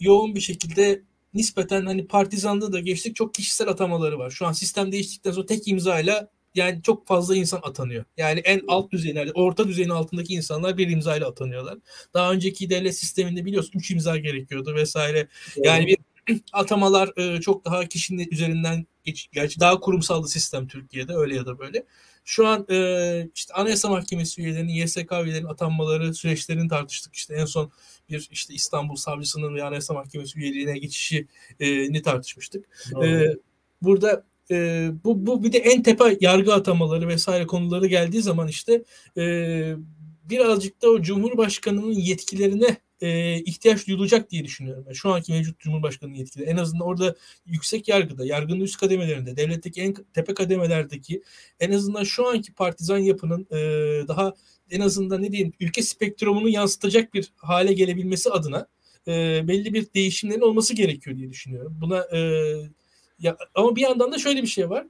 yoğun bir şekilde nispeten hani partizanda da geçtik çok kişisel atamaları var. Şu an sistem değiştikten sonra tek imzayla yani çok fazla insan atanıyor. Yani en alt düzeylerde, orta düzeyin altındaki insanlar bir imzayla atanıyorlar. Daha önceki devlet sisteminde biliyorsun 3 imza gerekiyordu vesaire. Yani bir atamalar e, çok daha kişinin üzerinden geç, gerçi daha kurumsaldı sistem Türkiye'de öyle ya da böyle. Şu an e, işte Anayasa Mahkemesi üyelerinin, YSK üyelerinin atanmaları süreçlerini tartıştık. İşte en son bir işte İstanbul Savcısının ve Anayasa Mahkemesi üyeliğine geçişini tartışmıştık. E, burada e, bu, bu bir de en tepe yargı atamaları vesaire konuları geldiği zaman işte e, birazcık da o Cumhurbaşkanı'nın yetkilerine e, ihtiyaç duyulacak diye düşünüyorum. Yani şu anki mevcut Cumhurbaşkanı'nın yetkileri en azından orada yüksek yargıda, yargının üst kademelerinde, devletteki en tepe kademelerdeki en azından şu anki partizan yapının e, daha en azından ne diyeyim ülke spektrumunu yansıtacak bir hale gelebilmesi adına e, belli bir değişimlerin olması gerekiyor diye düşünüyorum. Buna e, ya, ama bir yandan da şöyle bir şey var.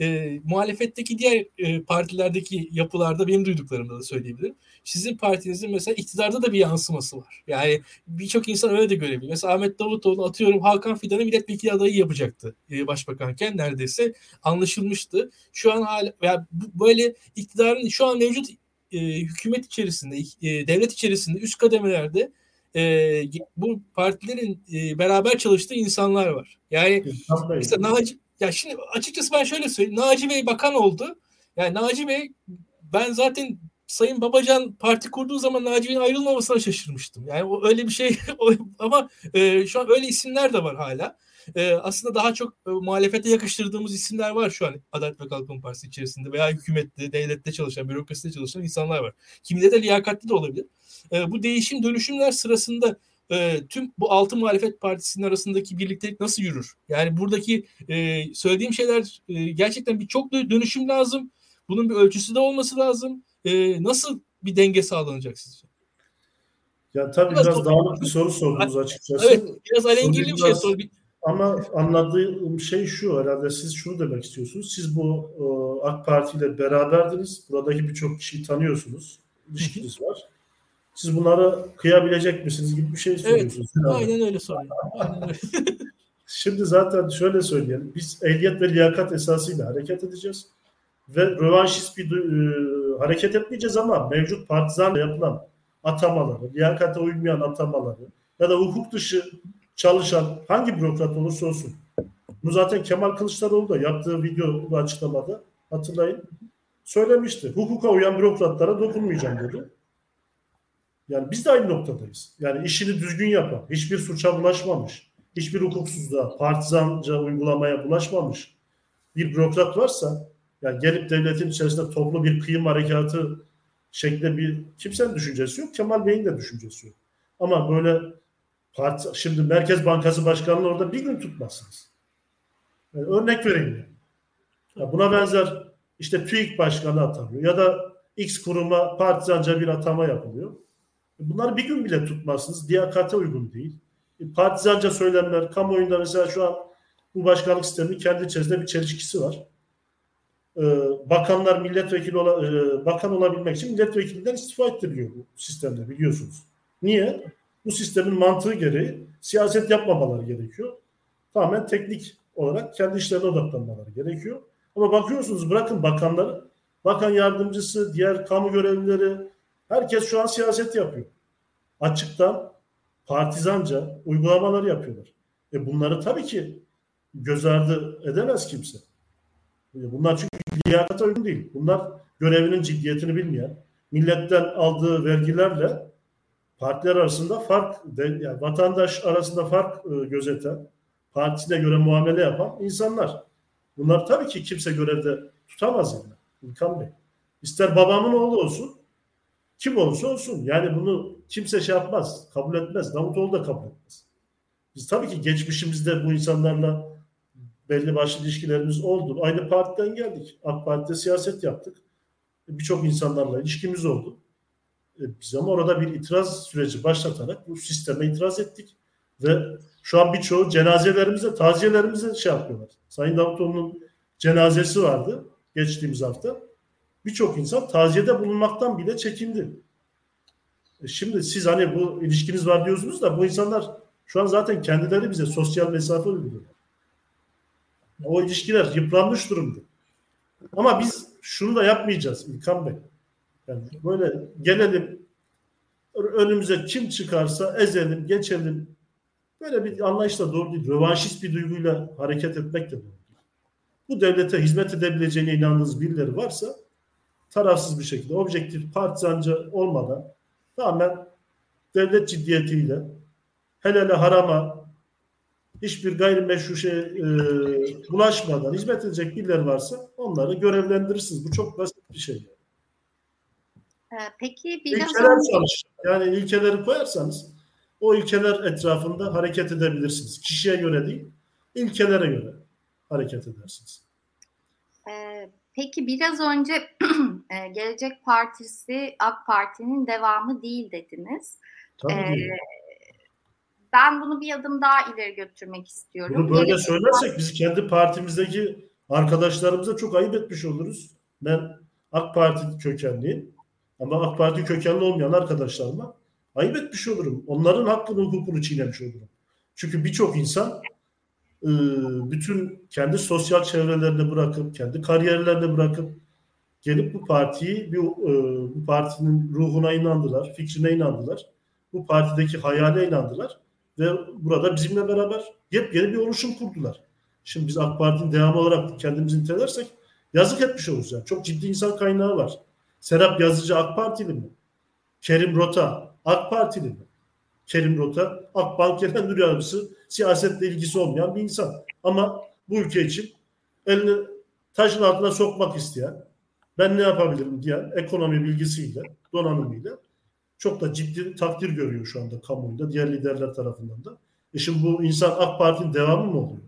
E, muhalefetteki diğer e, partilerdeki yapılarda benim duyduklarımda da söyleyebilirim. Sizin partinizin mesela iktidarda da bir yansıması var. Yani birçok insan öyle de görebiliyor. Mesela Ahmet Davutoğlu atıyorum Hakan Fidan'ı milletvekili adayı yapacaktı e, başbakanken neredeyse anlaşılmıştı. Şu an hala yani böyle iktidarın şu an mevcut e, hükümet içerisinde, e, devlet içerisinde üst kademelerde e, bu partilerin e, beraber çalıştığı insanlar var. Yani mesela Naci, ya şimdi açıkçası ben şöyle söyleyeyim. Naci Bey bakan oldu. Yani Naci Bey ben zaten Sayın Babacan parti kurduğu zaman Naci Bey'in ayrılmamasına şaşırmıştım. Yani o öyle bir şey ama e, şu an öyle isimler de var hala. E, aslında daha çok e, muhalefete yakıştırdığımız isimler var şu an Adalet ve Kalkınma Partisi içerisinde veya hükümette, devlette çalışan, bürokraside çalışan insanlar var. Kimide de liyakatli de olabilir. E, bu değişim dönüşümler sırasında e, tüm bu altı muhalefet partisinin arasındaki birliktelik nasıl yürür? Yani buradaki e, söylediğim şeyler e, gerçekten bir çok dönüşüm lazım. Bunun bir ölçüsü de olması lazım. E, nasıl bir denge sağlanacak sizce? Ya tabii biraz, biraz dağınık bir soru sordunuz açıkçası. Evet, biraz alengirli bir şey sor. Ama anladığım şey şu herhalde siz şunu demek istiyorsunuz. Siz bu e, AK Parti ile beraberdiniz. Buradaki birçok kişiyi tanıyorsunuz. İlişkiniz var. Siz bunlara kıyabilecek misiniz gibi bir şey söylüyorsunuz. Evet, aynen öyle soruyor. Şimdi zaten şöyle söyleyelim. Biz ehliyet ve liyakat esasıyla hareket edeceğiz. Ve rövanşist bir e, hareket etmeyeceğiz ama mevcut partizanla yapılan atamaları, liyakate uymayan atamaları ya da hukuk dışı çalışan hangi bürokrat olursa olsun. Bu zaten Kemal Kılıçdaroğlu da yaptığı video açıklamada hatırlayın söylemişti. Hukuka uyan bürokratlara dokunmayacağım dedi. Yani biz de aynı noktadayız. Yani işini düzgün yapan, hiçbir suça bulaşmamış, hiçbir hukuksuzluğa, partizanca uygulamaya bulaşmamış bir bürokrat varsa yani gelip devletin içerisinde toplu bir kıyım harekatı şeklinde bir kimsenin düşüncesi yok. Kemal Bey'in de düşüncesi yok. Ama böyle parti, şimdi Merkez Bankası Başkanlığı orada bir gün tutmazsınız. Yani örnek vereyim. Ya buna benzer işte TÜİK Başkanı atanıyor ya da X kuruma partizanca bir atama yapılıyor. Bunları bir gün bile tutmazsınız. Diyakate uygun değil. E, partizanca söylemler, kamuoyunda mesela şu an bu başkanlık sisteminin kendi içerisinde bir çelişkisi var. Ee, bakanlar milletvekili ola, e, bakan olabilmek için milletvekilinden istifa ettiriliyor bu sistemde biliyorsunuz. Niye? Bu sistemin mantığı gereği siyaset yapmamaları gerekiyor. Tamamen teknik olarak kendi işlerine odaklanmaları gerekiyor. Ama bakıyorsunuz bırakın bakanları, bakan yardımcısı, diğer kamu görevlileri, herkes şu an siyaset yapıyor. Açıktan partizanca uygulamaları yapıyorlar. E bunları tabii ki göz ardı edemez kimse. E bunlar çünkü liyakata uygun değil. Bunlar görevinin ciddiyetini bilmeyen, milletten aldığı vergilerle partiler arasında fark, yani vatandaş arasında fark e, gözeten, partisine göre muamele yapan insanlar. Bunlar tabii ki kimse görevde tutamaz yani. İlkan Bey. İster babamın oğlu olsun, kim olursa olsun. Yani bunu kimse şey yapmaz, kabul etmez. Davutoğlu da kabul etmez. Biz tabii ki geçmişimizde bu insanlarla belli başlı ilişkilerimiz oldu. Aynı partiden geldik. AK Parti'de siyaset yaptık. Birçok insanlarla ilişkimiz oldu. E, biz ama orada bir itiraz süreci başlatarak bu sisteme itiraz ettik. Ve şu an birçoğu cenazelerimize, taziyelerimize şey yapıyorlar. Sayın Davutoğlu'nun cenazesi vardı geçtiğimiz hafta. Birçok insan taziyede bulunmaktan bile çekindi. E şimdi siz hani bu ilişkiniz var diyorsunuz da bu insanlar şu an zaten kendileri bize sosyal mesafe uyguluyorlar. O ilişkiler yıpranmış durumda. Ama biz şunu da yapmayacağız İlkan Bey. Yani böyle gelelim önümüze kim çıkarsa ezelim, geçelim. Böyle bir anlayışla doğru değil. Rövanşist bir duyguyla hareket etmek de doğru değil. Bu devlete hizmet edebileceğine inandığınız birileri varsa tarafsız bir şekilde, objektif, partizanca olmadan tamamen devlet ciddiyetiyle hele hele harama hiçbir gayrimeşru şey e, bulaşmadan hizmet edecek birileri varsa onları görevlendirirsiniz. Bu çok basit bir şey. Peki biraz ilkeler önce... Yani ilkeleri koyarsanız o ilkeler etrafında hareket edebilirsiniz. Kişiye göre değil, ilkelere göre hareket edersiniz. Ee, peki biraz önce e, Gelecek Partisi AK Parti'nin devamı değil dediniz. Tabii ee, ben bunu bir adım daha ileri götürmek istiyorum. Bunu böyle Gelecek söylersek Partisi... biz kendi partimizdeki arkadaşlarımıza çok ayıp etmiş oluruz. Ben AK Parti kökenliyim. Ama AK Parti kökenli olmayan arkadaşlarıma ayıp etmiş olurum. Onların hakkını hukukunu çiğnemiş olurum. Çünkü birçok insan e, bütün kendi sosyal çevrelerini bırakıp, kendi kariyerlerini bırakıp gelip bu partiyi, e, bu partinin ruhuna inandılar, fikrine inandılar. Bu partideki hayale inandılar ve burada bizimle beraber yepyeni bir oluşum kurdular. Şimdi biz AK Parti'nin devamı olarak kendimizi nitelersek Yazık etmiş oluruz yani. Çok ciddi insan kaynağı var. Serap Yazıcı AK Partili mi? Kerim Rota AK Partili mi? Kerim Rota Akbank Genel Müdür Yardımcısı siyasetle ilgisi olmayan bir insan. Ama bu ülke için elini taşın altına sokmak isteyen, ben ne yapabilirim diyen ekonomi bilgisiyle, donanımıyla çok da ciddi takdir görüyor şu anda kamuoyunda, diğer liderler tarafından da. E şimdi bu insan AK Parti'nin devamı mı oluyor?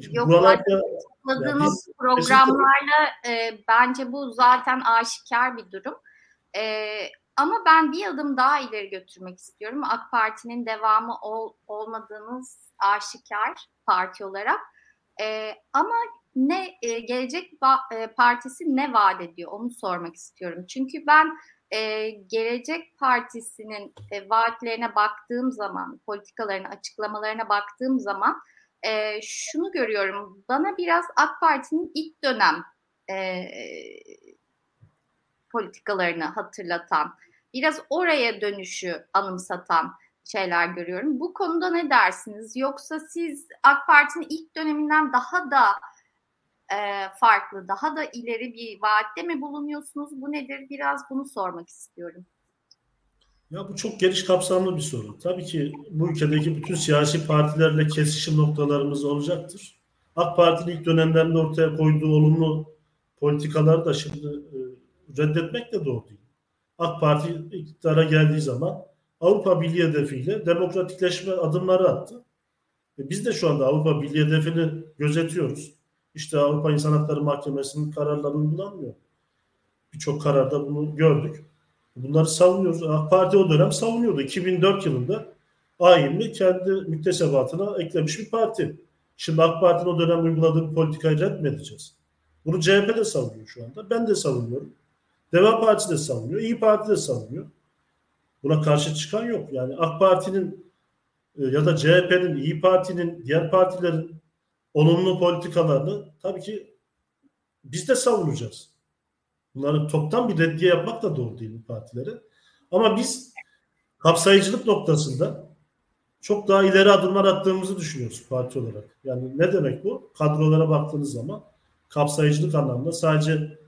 Şimdi Yok, buralarda topladığınız programlarla e, bence bu zaten aşikar bir durum. E, ama ben bir adım daha ileri götürmek istiyorum. AK Parti'nin devamı ol, olmadığınız aşikar parti olarak. E, ama ne e, Gelecek e, Partisi ne vaat ediyor onu sormak istiyorum. Çünkü ben e, Gelecek Partisi'nin e, vaatlerine baktığım zaman, politikalarına, açıklamalarına baktığım zaman e, şunu görüyorum. Bana biraz AK Parti'nin ilk dönem e, politikalarını hatırlatan, biraz oraya dönüşü anımsatan şeyler görüyorum. Bu konuda ne dersiniz? Yoksa siz AK Parti'nin ilk döneminden daha da e, farklı, daha da ileri bir vaatte mi bulunuyorsunuz? Bu nedir? Biraz bunu sormak istiyorum. Ya bu çok geniş kapsamlı bir soru. Tabii ki bu ülkedeki bütün siyasi partilerle kesişim noktalarımız olacaktır. AK Parti'nin ilk dönemlerinde ortaya koyduğu olumlu politikaları da şimdi e, reddetmek de doğru değil. AK Parti iktidara geldiği zaman Avrupa Birliği hedefiyle demokratikleşme adımları attı. E biz de şu anda Avrupa Birliği hedefini gözetiyoruz. İşte Avrupa İnsan Hakları Mahkemesi'nin kararları uygulanmıyor. Birçok kararda bunu gördük. Bunları savunuyoruz. AK Parti o dönem savunuyordu. 2004 yılında AİM'i kendi müktesebatına eklemiş bir parti. Şimdi AK Parti'nin o dönem uyguladığı politikayı red mi edeceğiz? Bunu CHP de savunuyor şu anda. Ben de savunuyorum. Deva Partisi de savunuyor. İyi Parti de savunuyor. Buna karşı çıkan yok. Yani AK Parti'nin e, ya da CHP'nin, İyi Parti'nin, diğer partilerin olumlu politikalarını tabii ki biz de savunacağız. Bunları toptan bir reddiye yapmak da doğru değil bu partilere. Ama biz kapsayıcılık noktasında çok daha ileri adımlar attığımızı düşünüyoruz parti olarak. Yani ne demek bu? Kadrolara baktığınız zaman kapsayıcılık anlamında sadece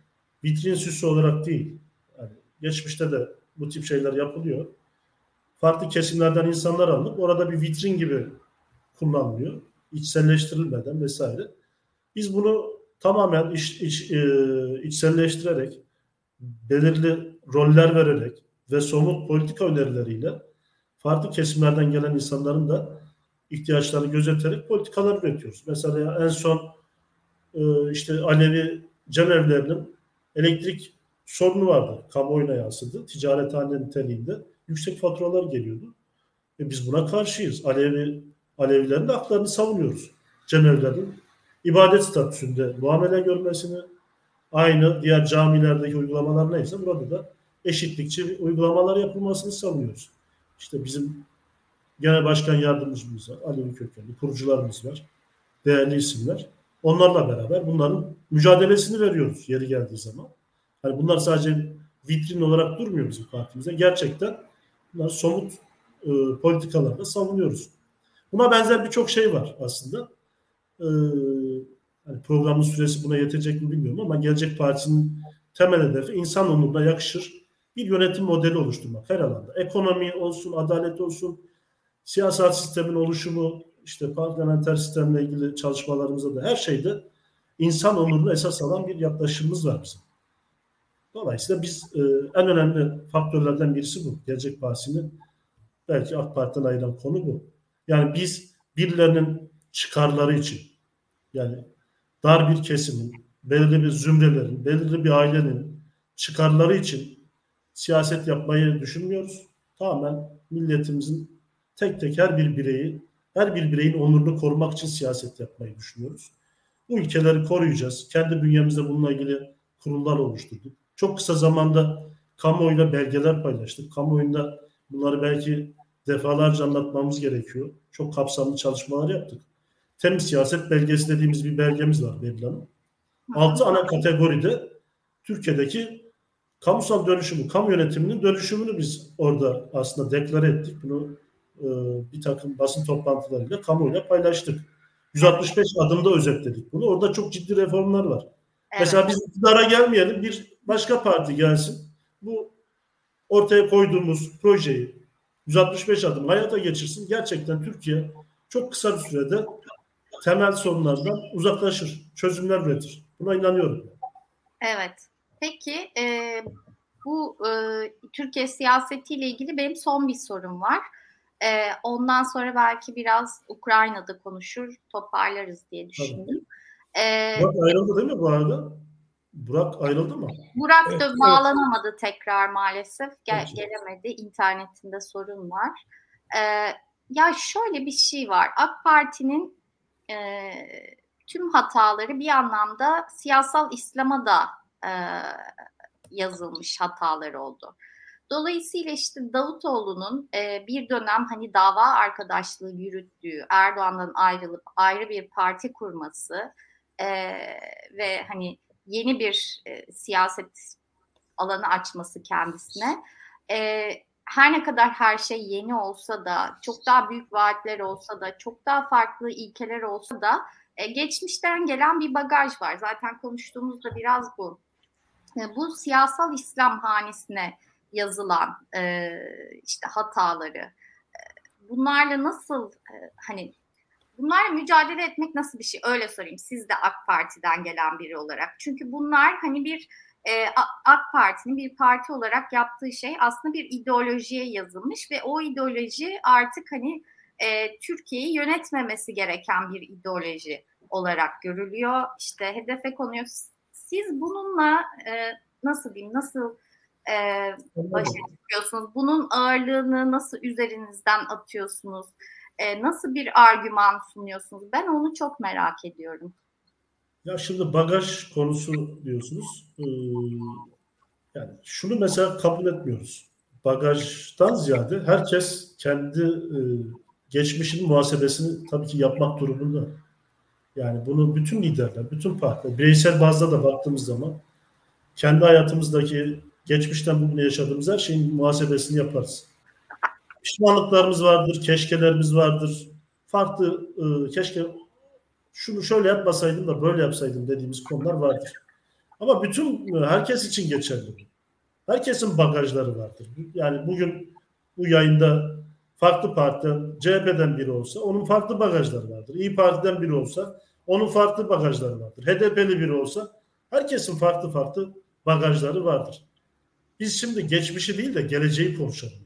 vitrin süsü olarak değil. Yani geçmişte de bu tip şeyler yapılıyor. Farklı kesimlerden insanlar alınıp orada bir vitrin gibi kullanılıyor. İçselleştirilmeden vesaire. Biz bunu tamamen iç, iç, e, içselleştirerek, belirli roller vererek ve somut politika önerileriyle farklı kesimlerden gelen insanların da ihtiyaçlarını gözeterek politikalar üretiyoruz. Mesela en son e, işte Alevi cemevlerinin elektrik sorunu vardı. Kamuoyuna yansıdı. Ticarethane niteliğinde yüksek faturalar geliyordu. Ve biz buna karşıyız. Alevi Alevilerin de haklarını savunuyoruz. Cemevlerin ibadet statüsünde muamele görmesini, aynı diğer camilerdeki uygulamalar neyse burada da eşitlikçi uygulamalar yapılmasını savunuyoruz. İşte bizim genel başkan yardımcımız var, Alevi kökenli, kurucularımız var, değerli isimler. Onlarla beraber bunların mücadelesini veriyoruz yeri geldiği zaman. Yani bunlar sadece vitrin olarak durmuyor bizim partimize. Gerçekten bunlar somut e, politikalarla savunuyoruz. Buna benzer birçok şey var aslında. Hani programın süresi buna yetecek mi bilmiyorum ama Gelecek Partisi'nin temel hedefi insan onuruna yakışır bir yönetim modeli oluşturmak her alanda. Ekonomi olsun, adalet olsun, siyasal sistemin oluşumu, işte parlamenter sistemle ilgili çalışmalarımızda da her şeyde insan onurunu esas alan bir yaklaşımımız var bizim. Dolayısıyla biz e, en önemli faktörlerden birisi bu. Gelecek Partisi'nin belki AK Parti'den ayıran konu bu. Yani biz birilerinin çıkarları için yani dar bir kesimin, belirli bir zümrelerin, belirli bir ailenin çıkarları için siyaset yapmayı düşünmüyoruz. Tamamen milletimizin tek tek her bir bireyi, her bir bireyin onurunu korumak için siyaset yapmayı düşünüyoruz. Bu ülkeleri koruyacağız. Kendi bünyemizde bununla ilgili kurullar oluşturduk. Çok kısa zamanda kamuoyuyla belgeler paylaştık. Kamuoyunda bunları belki defalarca anlatmamız gerekiyor. Çok kapsamlı çalışmalar yaptık. Temiz siyaset belgesi dediğimiz bir belgemiz var Beril Hanım. Altı ana kategoride Türkiye'deki kamusal dönüşümü, kamu yönetiminin dönüşümünü biz orada aslında deklare ettik. Bunu e, bir takım basın toplantılarıyla kamuoyuyla paylaştık. 165 adımda özetledik bunu. Orada çok ciddi reformlar var. Evet. Mesela biz iktidara gelmeyelim bir başka parti gelsin. Bu ortaya koyduğumuz projeyi 165 adım hayata geçirsin. Gerçekten Türkiye çok kısa bir sürede temel sorunlardan uzaklaşır, çözümler üretir. Buna inanıyorum. Evet. Peki e, bu e, Türkiye siyasetiyle ilgili benim son bir sorum var. E, ondan sonra belki biraz Ukrayna'da konuşur, toparlarız diye düşündüm. E, Burak ayrıldı değil mi bu arada? Burak ayrıldı mı? Burak evet, da bağlanamadı evet. tekrar maalesef. Gel, gelemedi. İnternetinde sorun var. E, ya şöyle bir şey var. AK Parti'nin e, tüm hataları bir anlamda siyasal İslam'a da e, yazılmış hatalar oldu. Dolayısıyla işte Davutoğlu'nun e, bir dönem hani dava arkadaşlığı yürüttüğü, Erdoğan'dan ayrılıp ayrı bir parti kurması e, ve hani yeni bir e, siyaset alanı açması kendisine e, her ne kadar her şey yeni olsa da, çok daha büyük vaatler olsa da, çok daha farklı ilkeler olsa da e, geçmişten gelen bir bagaj var. Zaten konuştuğumuzda biraz bu. E, bu siyasal İslam hanesine yazılan e, işte hataları, e, bunlarla nasıl e, hani bunlarla mücadele etmek nasıl bir şey? Öyle sorayım. Siz de AK Parti'den gelen biri olarak. Çünkü bunlar hani bir e, AK Parti'nin bir parti olarak yaptığı şey aslında bir ideolojiye yazılmış ve o ideoloji artık hani e, Türkiye'yi yönetmemesi gereken bir ideoloji olarak görülüyor. İşte hedefe konuyor. Siz bununla e, nasıl diyeyim, nasıl e, başa çıkıyorsunuz? Bunun ağırlığını nasıl üzerinizden atıyorsunuz? E, nasıl bir argüman sunuyorsunuz? Ben onu çok merak ediyorum. Ya şimdi bagaj konusu diyorsunuz. Ee, yani şunu mesela kabul etmiyoruz. Bagajdan ziyade herkes kendi e, geçmişinin muhasebesini tabii ki yapmak durumunda. Yani bunu bütün liderler, bütün partiler, bireysel bazda da baktığımız zaman kendi hayatımızdaki geçmişten bugüne yaşadığımız her şeyin muhasebesini yaparız. Pişmanlıklarımız vardır, keşkelerimiz vardır. Farklı e, keşke şunu şöyle yapmasaydım da böyle yapsaydım dediğimiz konular vardır. Ama bütün herkes için geçerli. Herkesin bagajları vardır. Yani bugün bu yayında farklı parti CHP'den biri olsa onun farklı bagajları vardır. İyi Parti'den biri olsa onun farklı bagajları vardır. HDP'li biri olsa herkesin farklı farklı bagajları vardır. Biz şimdi geçmişi değil de geleceği konuşalım.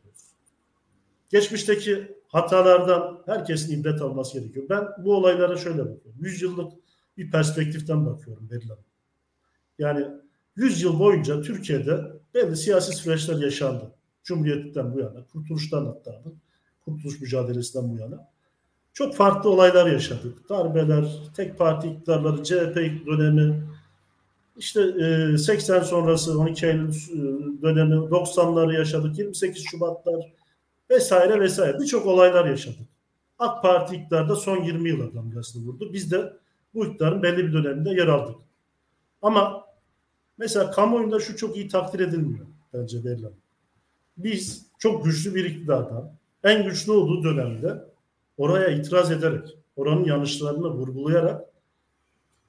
Geçmişteki hatalardan herkesin ibret alması gerekiyor. Ben bu olaylara şöyle bakıyorum. 100 yıllık bir perspektiften bakıyorum Beril Yani 100 yıl boyunca Türkiye'de belli siyasi süreçler yaşandı. Cumhuriyetten bu yana, kurtuluştan hatta kurtuluş mücadelesinden bu yana. Çok farklı olaylar yaşadık. Darbeler, tek parti iktidarları, CHP dönemi, işte e, 80 sonrası 12 Eylül e, dönemi, 90'ları yaşadık, 28 Şubatlar vesaire vesaire. Birçok olaylar yaşadık. AK Parti iktidarda son 20 yıl damgasını vurdu. Biz de bu iktidarın belli bir döneminde yer aldık. Ama mesela kamuoyunda şu çok iyi takdir edilmiyor bence verilen. Biz çok güçlü bir iktidardan en güçlü olduğu dönemde oraya itiraz ederek, oranın yanlışlarını vurgulayarak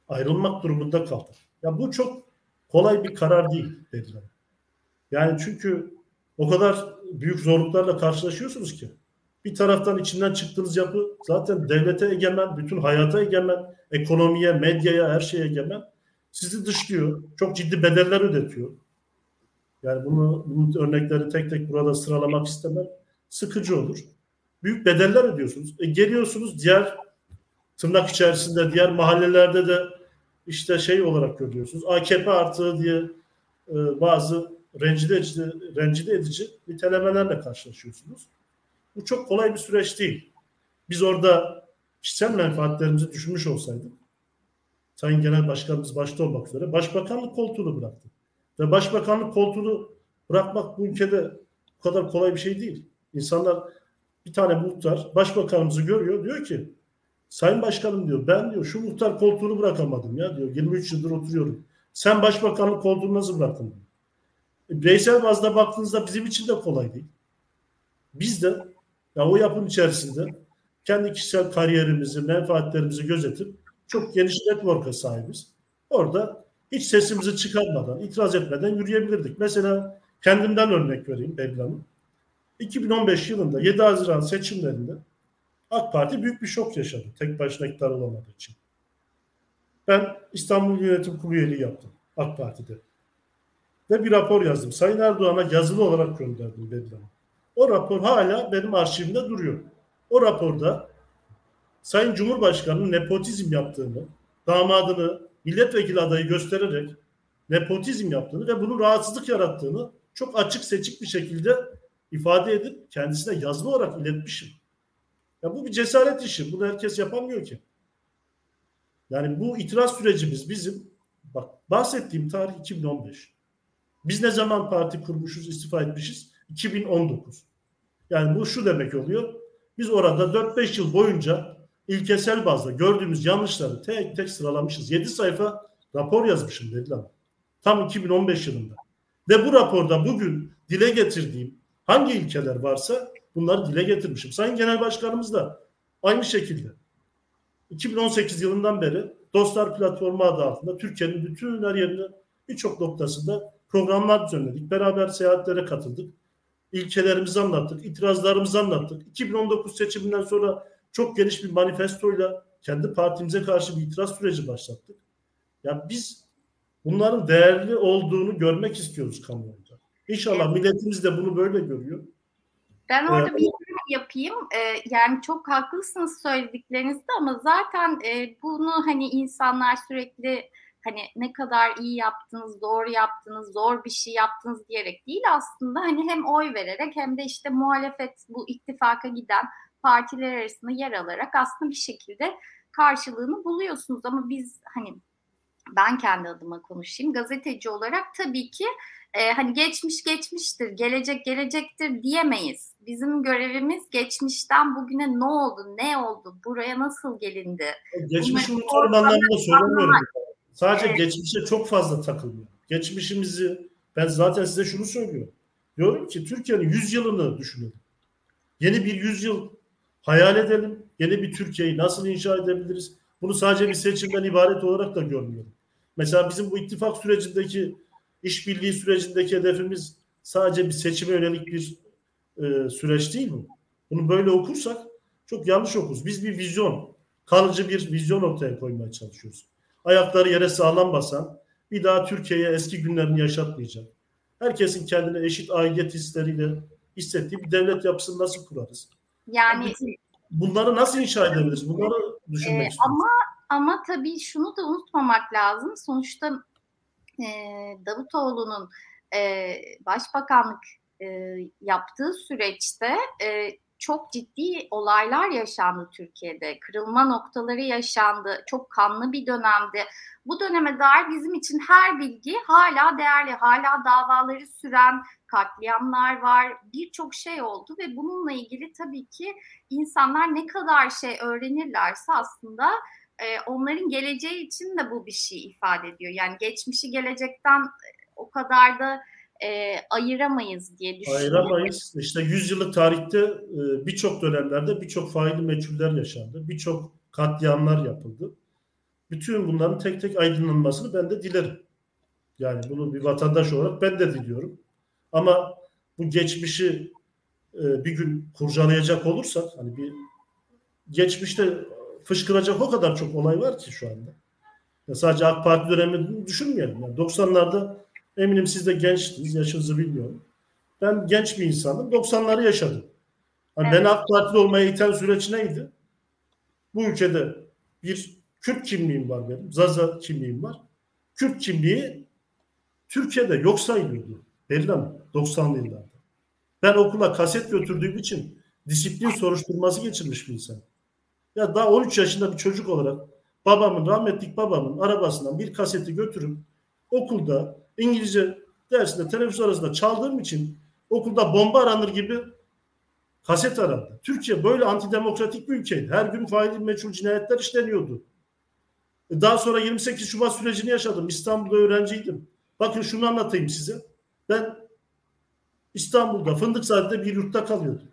ayrılmak durumunda kaldık. Ya bu çok kolay bir karar değil dediler. Yani çünkü o kadar büyük zorluklarla karşılaşıyorsunuz ki. Bir taraftan içinden çıktığınız yapı zaten devlete egemen, bütün hayata egemen, ekonomiye, medyaya, her şeye egemen. Sizi dışlıyor. Çok ciddi bedeller ödetiyor. Yani bunu, bunun örnekleri tek tek burada sıralamak istemem. Sıkıcı olur. Büyük bedeller ödüyorsunuz. E, geliyorsunuz diğer tırnak içerisinde diğer mahallelerde de işte şey olarak görüyorsunuz. AKP artığı diye e, bazı rencide edici, rencide edici nitelemelerle karşılaşıyorsunuz. Bu çok kolay bir süreç değil. Biz orada kişisel menfaatlerimizi düşünmüş olsaydık Sayın Genel Başkanımız başta olmak üzere başbakanlık koltuğunu bıraktı. Ve başbakanlık koltuğunu bırakmak bu ülkede bu kadar kolay bir şey değil. İnsanlar bir tane muhtar başbakanımızı görüyor diyor ki Sayın Başkanım diyor ben diyor şu muhtar koltuğunu bırakamadım ya diyor 23 yıldır oturuyorum. Sen başbakanlık koltuğunu nasıl bıraktın? Diyor. Bireysel bazda baktığınızda bizim için de kolay değil. Biz de ya o yapım içerisinde kendi kişisel kariyerimizi, menfaatlerimizi gözetip çok geniş network'a sahibiz. Orada hiç sesimizi çıkarmadan, itiraz etmeden yürüyebilirdik. Mesela kendimden örnek vereyim Belli 2015 yılında 7 Haziran seçimlerinde AK Parti büyük bir şok yaşadı. Tek başına iktidar olamadığı için. Ben İstanbul Yönetim Kurulu üyeliği yaptım AK Parti'de. Ve bir rapor yazdım. Sayın Erdoğan'a yazılı olarak gönderdim Belli O rapor hala benim arşivimde duruyor. O raporda Sayın Cumhurbaşkanı'nın nepotizm yaptığını, damadını milletvekili adayı göstererek nepotizm yaptığını ve bunun rahatsızlık yarattığını çok açık seçik bir şekilde ifade edip kendisine yazılı olarak iletmişim. Ya bu bir cesaret işi. Bunu herkes yapamıyor ki. Yani bu itiraz sürecimiz bizim bak bahsettiğim tarih 2015. Biz ne zaman parti kurmuşuz, istifa etmişiz? 2019. Yani bu şu demek oluyor. Biz orada 4-5 yıl boyunca ilkesel bazda gördüğümüz yanlışları tek tek sıralamışız. 7 sayfa rapor yazmışım dediler. Tam 2015 yılında. Ve bu raporda bugün dile getirdiğim hangi ilkeler varsa bunları dile getirmişim. Sayın Genel Başkanımız da aynı şekilde 2018 yılından beri Dostlar Platformu adı altında Türkiye'nin bütün her yerinde birçok noktasında programlar düzenledik. Beraber seyahatlere katıldık. İlkelerimizi anlattık, itirazlarımızı anlattık. 2019 seçiminden sonra çok geniş bir manifestoyla kendi partimize karşı bir itiraz süreci başlattık. Ya biz bunların değerli olduğunu görmek istiyoruz kamuoyunda. İnşallah milletimiz de bunu böyle görüyor. Ben orada ee, bir yapayım. Ee, yani çok haklısınız söylediklerinizde ama zaten e, bunu hani insanlar sürekli hani ne kadar iyi yaptınız, doğru yaptınız, zor bir şey yaptınız diyerek değil aslında hani hem oy vererek hem de işte muhalefet bu ittifaka giden partiler arasında yer alarak aslında bir şekilde karşılığını buluyorsunuz ama biz hani ben kendi adıma konuşayım gazeteci olarak tabii ki e, hani geçmiş geçmiştir, gelecek gelecektir diyemeyiz. Bizim görevimiz geçmişten bugüne ne oldu, ne oldu, buraya nasıl gelindi? Geçmişi unutalım anlamında söylemiyorum. Sadece evet. geçmişe çok fazla takılmıyor. Geçmişimizi ben zaten size şunu söylüyorum. Diyorum ki Türkiye'nin 100 yılını düşünelim. Yeni bir 100 yıl hayal edelim. Yeni bir Türkiye'yi nasıl inşa edebiliriz? Bunu sadece bir seçimden ibaret olarak da görmüyorum. Mesela bizim bu ittifak sürecindeki işbirliği sürecindeki hedefimiz sadece bir seçime yönelik bir e, süreç değil mi? Bunu böyle okursak çok yanlış okuruz. Biz bir vizyon, kalıcı bir vizyon ortaya koymaya çalışıyoruz. Ayakları yere sağlam basan, bir daha Türkiye'ye eski günlerini yaşatmayacak. Herkesin kendine eşit aidiyet hisleriyle hissettiği bir devlet yapısını nasıl kurarız? Yani bunları nasıl inşa edebiliriz? Bunları düşünmek e, Ama ama tabii şunu da unutmamak lazım. Sonuçta e, Davutoğlu'nun e, başbakanlık e, yaptığı süreçte e, çok ciddi olaylar yaşandı Türkiye'de. Kırılma noktaları yaşandı. Çok kanlı bir dönemdi. Bu döneme dair bizim için her bilgi hala değerli. Hala davaları süren katliamlar var. Birçok şey oldu ve bununla ilgili tabii ki insanlar ne kadar şey öğrenirlerse aslında e, onların geleceği için de bu bir şey ifade ediyor. Yani geçmişi gelecekten e, o kadar da e, ayıramayız diye düşünüyorum. Ayıramayız. İşte 100 yıllık tarihte e, birçok dönemlerde birçok faili meçhuller yaşandı. Birçok katliamlar yapıldı. Bütün bunların tek tek aydınlanmasını ben de dilerim. Yani bunu bir vatandaş olarak ben de diliyorum. Ama bu geçmişi e, bir gün kurcalayacak olursak hani bir geçmişte fışkıracak o kadar çok olay var ki şu anda. Ya sadece AK Parti dönemini düşünmeyelim. Yani 90'larda eminim siz de gençtiniz, yaşınızı bilmiyorum. Ben genç bir insanım. 90'ları yaşadım. Hani evet. Beni AK Partili olmaya iten süreç neydi? Bu ülkede bir Kürt kimliğim var benim. Zaza kimliğim var. Kürt kimliği Türkiye'de yok sayılıyordu. Belli mi? 90'lı yıllarda. Ben okula kaset götürdüğüm için disiplin soruşturması geçirmiş bir insan. Ya daha 13 yaşında bir çocuk olarak babamın, rahmetlik babamın arabasından bir kaseti götürüp okulda İngilizce dersinde teneffüs arasında çaldığım için okulda bomba aranır gibi kaset arandı. Türkiye böyle antidemokratik bir ülkeydi. Her gün faili meçhul cinayetler işleniyordu. E, daha sonra 28 Şubat sürecini yaşadım. İstanbul'da öğrenciydim. Bakın şunu anlatayım size. Ben İstanbul'da Fındıkzade'de bir yurtta kalıyordum.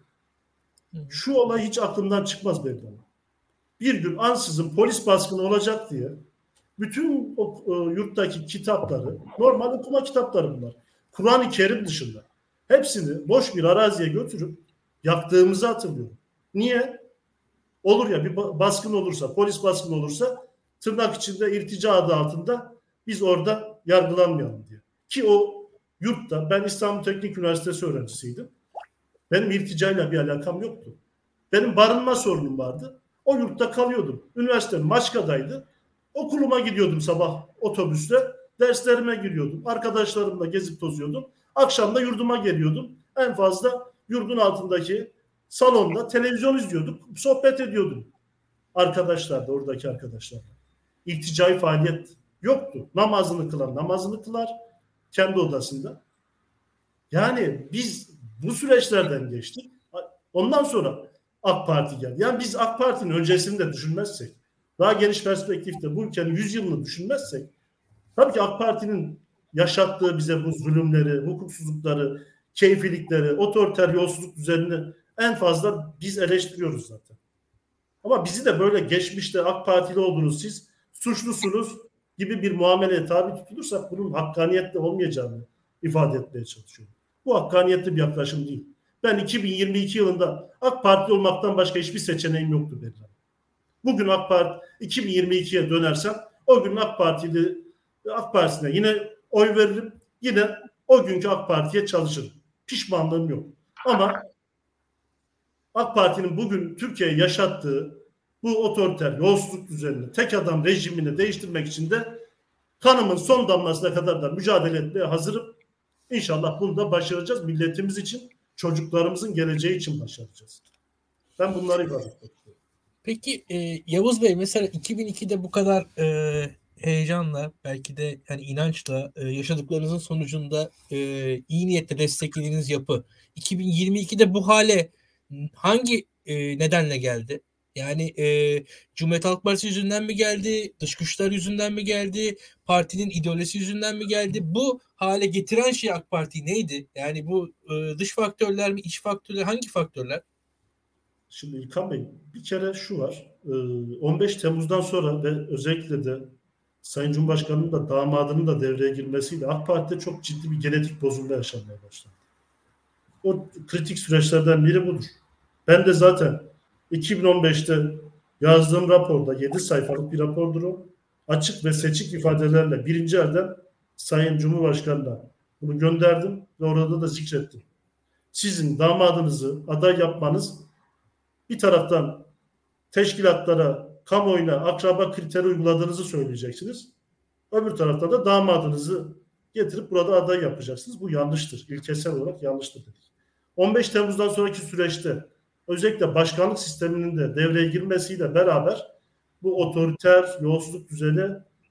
Şu olay hiç aklımdan çıkmaz benim bir gün ansızın polis baskını olacak diye bütün o, o yurttaki kitapları, normal okuma kitapları bunlar. Kur'an-ı Kerim dışında. Hepsini boş bir araziye götürüp yaktığımızı hatırlıyorum. Niye? Olur ya bir baskın olursa, polis baskın olursa tırnak içinde irtica adı altında biz orada yargılanmayalım diye. Ki o yurtta ben İstanbul Teknik Üniversitesi öğrencisiydim. Benim irticayla bir alakam yoktu. Benim barınma sorunum vardı. O yurtta kalıyordum. Üniversitem Maçka'daydı. Okuluma gidiyordum sabah otobüste. Derslerime giriyordum. Arkadaşlarımla gezip tozuyordum. Akşam da yurduma geliyordum. En fazla yurdun altındaki salonda televizyon izliyorduk. Sohbet ediyordum. Arkadaşlar da oradaki arkadaşlar. İlticai faaliyet yoktu. Namazını kılan namazını kılar kendi odasında. Yani biz bu süreçlerden geçtik. Ondan sonra AK Parti geldi. Yani biz AK Parti'nin öncesini de düşünmezsek, daha geniş perspektifte bu ülkenin 100 yılını düşünmezsek, tabii ki AK Parti'nin yaşattığı bize bu zulümleri, hukuksuzlukları, keyfilikleri, otoriter yolsuzluk düzenini en fazla biz eleştiriyoruz zaten. Ama bizi de böyle geçmişte AK Partili oldunuz siz, suçlusunuz gibi bir muameleye tabi tutulursak bunun hakkaniyetli olmayacağını ifade etmeye çalışıyorum. Bu hakkaniyetli bir yaklaşım değil. Ben 2022 yılında AK Parti olmaktan başka hiçbir seçeneğim yoktu Berra. Bugün AK Parti 2022'ye dönersem o gün AK Partili AK Partisi'ne yine oy veririm. Yine o günkü AK Parti'ye çalışırım. Pişmanlığım yok. Ama AK Parti'nin bugün Türkiye'ye yaşattığı bu otoriter yolsuzluk düzenini, tek adam rejimini değiştirmek için de kanımın son damlasına kadar da mücadele etmeye hazırım. İnşallah bunu da başaracağız. Milletimiz için, çocuklarımızın geleceği için başaracağız. Ben bunları ifade etmek istiyorum. Peki e, Yavuz Bey mesela 2002'de bu kadar e, heyecanla belki de yani inançla e, yaşadıklarınızın sonucunda e, iyi niyetle desteklediğiniz yapı 2022'de bu hale hangi e, nedenle geldi? Yani e, Cumhuriyet Halk Partisi yüzünden mi geldi? Dış güçler yüzünden mi geldi? Partinin ideolojisi yüzünden mi geldi? Bu hale getiren şey AK Parti neydi? Yani bu e, dış faktörler mi, iç faktörler, hangi faktörler? Şimdi İlkan Bey bir kere şu var. 15 Temmuz'dan sonra ve özellikle de Sayın Cumhurbaşkanı'nın da damadının da devreye girmesiyle AK Parti'de çok ciddi bir genetik bozulma yaşanmaya başladı. O kritik süreçlerden biri budur. Ben de zaten 2015'te yazdığım raporda 7 sayfalık bir rapordur o. Açık ve seçik ifadelerle birinci elden Sayın Cumhurbaşkanı'na bunu gönderdim ve orada da zikrettim. Sizin damadınızı aday yapmanız bir taraftan teşkilatlara, kamuoyuna akraba kriteri uyguladığınızı söyleyeceksiniz. Öbür taraftan da damadınızı getirip burada aday yapacaksınız. Bu yanlıştır. İlkesel olarak yanlıştır dedik. 15 Temmuz'dan sonraki süreçte özellikle başkanlık sisteminin de devreye girmesiyle beraber bu otoriter yolsuzluk düzeni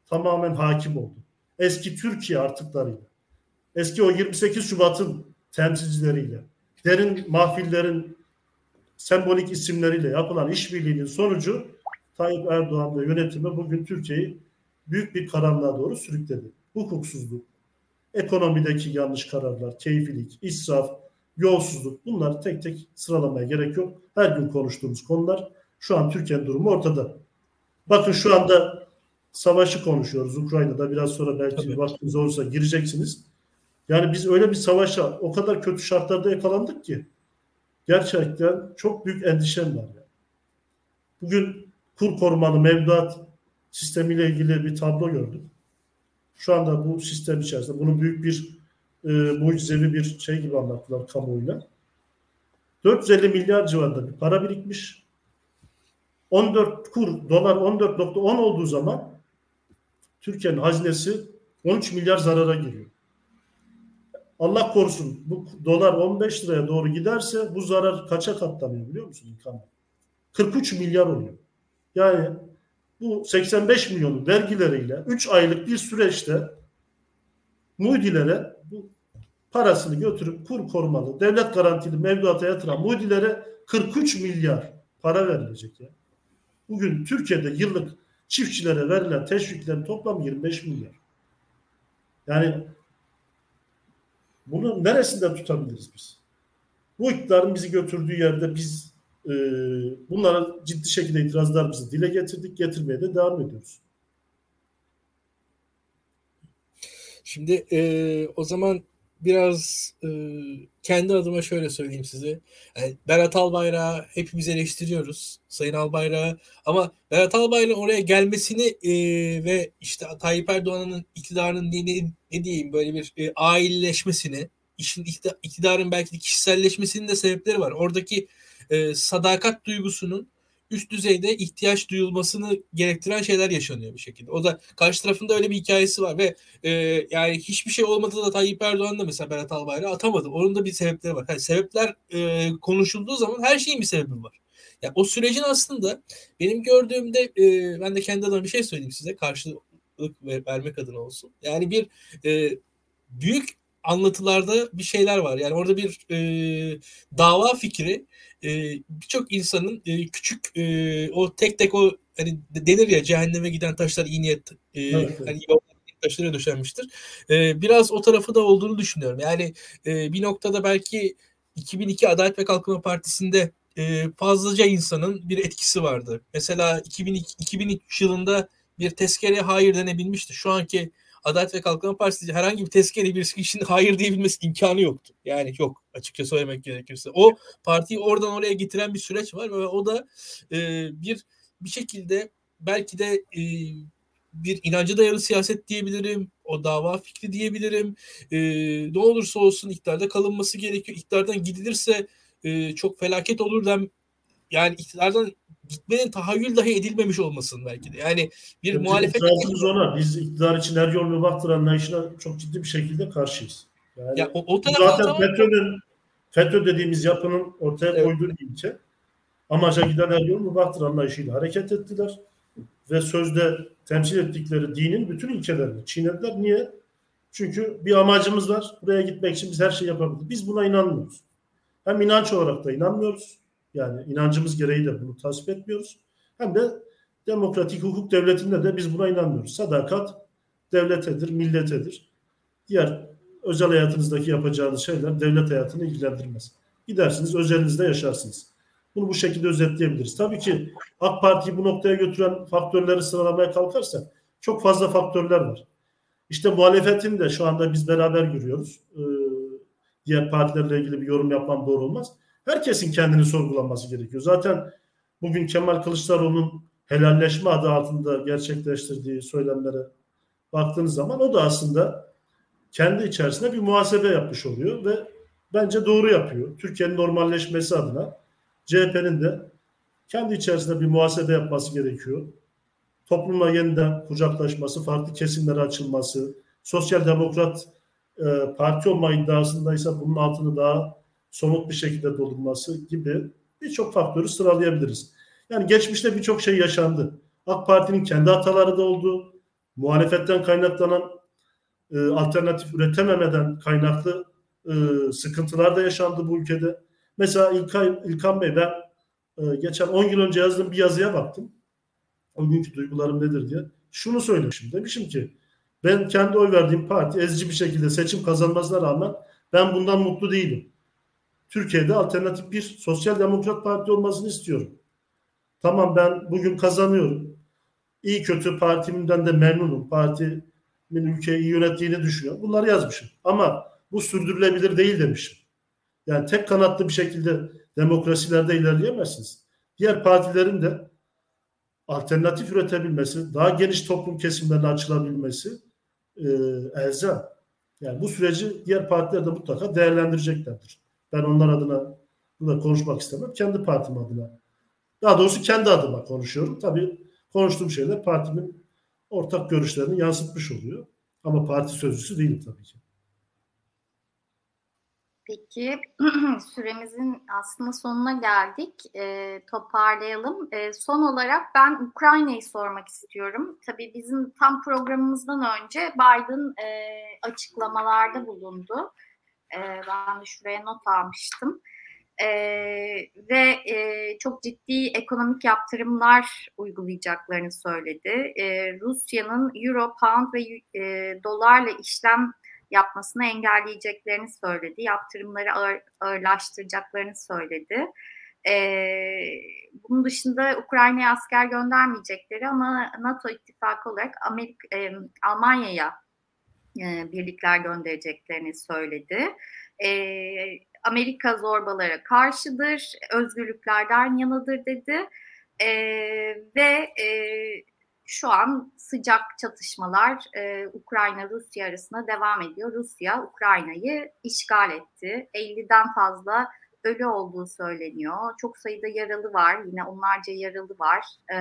tamamen hakim oldu. Eski Türkiye artıklarıyla, eski o 28 Şubat'ın temsilcileriyle, derin mahfillerin sembolik isimleriyle yapılan işbirliğinin sonucu Tayyip Erdoğan ve yönetimi bugün Türkiye'yi büyük bir karanlığa doğru sürükledi. Hukuksuzluk, ekonomideki yanlış kararlar, keyfilik, israf, yolsuzluk bunları tek tek sıralamaya gerek yok. Her gün konuştuğumuz konular şu an Türkiye'nin durumu ortada. Bakın şu anda savaşı konuşuyoruz Ukrayna'da. Biraz sonra belki Tabii. vaktiniz olursa gireceksiniz. Yani biz öyle bir savaşa o kadar kötü şartlarda yakalandık ki gerçekten çok büyük endişem var. Yani. Bugün kur korumalı mevduat sistemiyle ilgili bir tablo gördüm. Şu anda bu sistem içerisinde bunu büyük bir e, mucizevi bir şey gibi anlattılar kamuoyuna. 450 milyar civarında bir para birikmiş. 14 kur dolar 14.10 olduğu zaman Türkiye'nin hazinesi 13 milyar zarara giriyor. Allah korusun bu dolar 15 liraya doğru giderse bu zarar kaça katlanıyor biliyor musun İlkan? 43 milyar oluyor. Yani bu 85 milyon vergileriyle 3 aylık bir süreçte muidilere bu parasını götürüp kur korumalı, devlet garantili mevduata yatıran muidilere 43 milyar para verilecek ya. Bugün Türkiye'de yıllık çiftçilere verilen teşviklerin toplamı 25 milyar. Yani bunu neresinde tutabiliriz biz? Bu iktidarın bizi götürdüğü yerde biz e, bunlara ciddi şekilde itirazlarımızı dile getirdik, getirmeye de devam ediyoruz. Şimdi e, o zaman biraz e, kendi adıma şöyle söyleyeyim size. Yani Berat Albayrak'ı hepimiz eleştiriyoruz. Sayın Albayrak'ı. Ama Berat Albayrak'ın oraya gelmesini e, ve işte Tayyip Erdoğan'ın iktidarının ne, ne, diyeyim böyle bir e, ailleşmesini, işin iktidarın belki de kişiselleşmesinin de sebepleri var. Oradaki e, sadakat duygusunun üst düzeyde ihtiyaç duyulmasını gerektiren şeyler yaşanıyor bir şekilde. O da karşı tarafında öyle bir hikayesi var ve e, yani hiçbir şey olmadı da Tayyip Erdoğan da mesela Berat Albayrak'ı atamadı. Onun da bir sebepleri var. Yani sebepler e, konuşulduğu zaman her şeyin bir sebebi var. Yani o sürecin aslında benim gördüğümde e, ben de kendi adıma bir şey söyleyeyim size karşılık vermek adına olsun. Yani bir e, büyük anlatılarda bir şeyler var. Yani orada bir e, dava fikri e, birçok insanın e, küçük e, o tek tek o hani denir ya cehenneme giden taşlar iyi niyet e, evet, hani taşlara döşenmiştir. E, biraz o tarafı da olduğunu düşünüyorum. Yani e, bir noktada belki 2002 Adalet ve Kalkınma Partisi'nde e, fazlaca insanın bir etkisi vardı. Mesela 2002, 2003 yılında bir tezkereye hayır denebilmişti. Şu anki Adalet ve Kalkınma Partisi herhangi bir tezkere bir kişinin hayır diyebilmesi imkanı yoktu. Yani yok açıkça söylemek gerekirse. O partiyi oradan oraya getiren bir süreç var ve o da e, bir bir şekilde belki de e, bir inancı dayalı siyaset diyebilirim. O dava fikri diyebilirim. E, ne olursa olsun iktidarda kalınması gerekiyor. İktidardan gidilirse e, çok felaket olur dem yani iktidardan gitmenin tahayyül dahi edilmemiş olmasın belki de. Yani bir Bizim muhalefet... ona. Biz iktidar için her yol mübahtır anlayışına çok ciddi bir şekilde karşıyız. Yani ya, o, o zaten tamam. FETÖ'nün FETÖ dediğimiz yapının ortaya evet. koyduğu ilke amaca giden her yol mübahtır anlayışıyla hareket ettiler ve sözde temsil ettikleri dinin bütün ilkelerini çiğnediler. Niye? Çünkü bir amacımız var. Buraya gitmek için biz her şeyi yapabiliriz. Biz buna inanmıyoruz. Hem inanç olarak da inanmıyoruz. Yani inancımız gereği de bunu tasvip etmiyoruz. Hem de demokratik hukuk devletinde de biz buna inanmıyoruz. Sadakat devletedir, milletedir. Diğer özel hayatınızdaki yapacağınız şeyler devlet hayatını ilgilendirmez. Gidersiniz özelinizde yaşarsınız. Bunu bu şekilde özetleyebiliriz. Tabii ki AK Parti'yi bu noktaya götüren faktörleri sıralamaya kalkarsak çok fazla faktörler var. İşte muhalefetin de şu anda biz beraber görüyoruz. Ee, diğer partilerle ilgili bir yorum yapmam doğru olmaz herkesin kendini sorgulaması gerekiyor. Zaten bugün Kemal Kılıçdaroğlu'nun helalleşme adı altında gerçekleştirdiği söylemlere baktığınız zaman o da aslında kendi içerisinde bir muhasebe yapmış oluyor ve bence doğru yapıyor. Türkiye'nin normalleşmesi adına CHP'nin de kendi içerisinde bir muhasebe yapması gerekiyor. Toplumla yeniden kucaklaşması, farklı kesimlere açılması, sosyal demokrat e, parti olma iddiasındaysa bunun altını daha somut bir şekilde doldurması gibi birçok faktörü sıralayabiliriz. Yani geçmişte birçok şey yaşandı. AK Parti'nin kendi hataları da oldu. Muhalefetten kaynaklanan e, alternatif üretememeden kaynaklı e, sıkıntılar da yaşandı bu ülkede. Mesela İlkay, İlkan Bey ben e, geçen 10 yıl önce yazdığım bir yazıya baktım. O günkü duygularım nedir diye. Şunu söylemişim. Demişim ki ben kendi oy verdiğim parti ezici bir şekilde seçim kazanmasına rağmen ben bundan mutlu değilim. Türkiye'de alternatif bir sosyal demokrat parti olmasını istiyorum. Tamam ben bugün kazanıyorum. İyi kötü partimden de memnunum. Partimin ülkeyi yönettiğini düşünüyorum. Bunları yazmışım. Ama bu sürdürülebilir değil demişim. Yani tek kanatlı bir şekilde demokrasilerde ilerleyemezsiniz. Diğer partilerin de alternatif üretebilmesi, daha geniş toplum kesimlerine açılabilmesi e, elzem. Yani bu süreci diğer partiler de mutlaka değerlendireceklerdir. Ben onlar adına burada konuşmak istemem. Kendi partim adına. Daha doğrusu kendi adıma konuşuyorum. Tabii konuştuğum şeyler partimin ortak görüşlerini yansıtmış oluyor. Ama parti sözcüsü değilim tabii ki. Peki süremizin aslında sonuna geldik. E, toparlayalım. E, son olarak ben Ukrayna'yı sormak istiyorum. Tabii bizim tam programımızdan önce Biden e, açıklamalarda bulundu. E, ben de şuraya not almıştım. E, ve e, çok ciddi ekonomik yaptırımlar uygulayacaklarını söyledi. E, Rusya'nın euro, pound ve e, dolarla işlem yapmasını engelleyeceklerini söyledi. Yaptırımları ağır, ağırlaştıracaklarını söyledi. Ee, bunun dışında Ukrayna'ya asker göndermeyecekleri ama NATO ittifakı olarak Amerika, e, Almanya'ya e, birlikler göndereceklerini söyledi. E, Amerika zorbalara karşıdır, özgürlüklerden yanıdır dedi. E, ve e, şu an sıcak çatışmalar e, Ukrayna-Rusya arasında devam ediyor. Rusya Ukrayna'yı işgal etti. 50'den fazla ölü olduğu söyleniyor. Çok sayıda yaralı var. Yine onlarca yaralı var. E,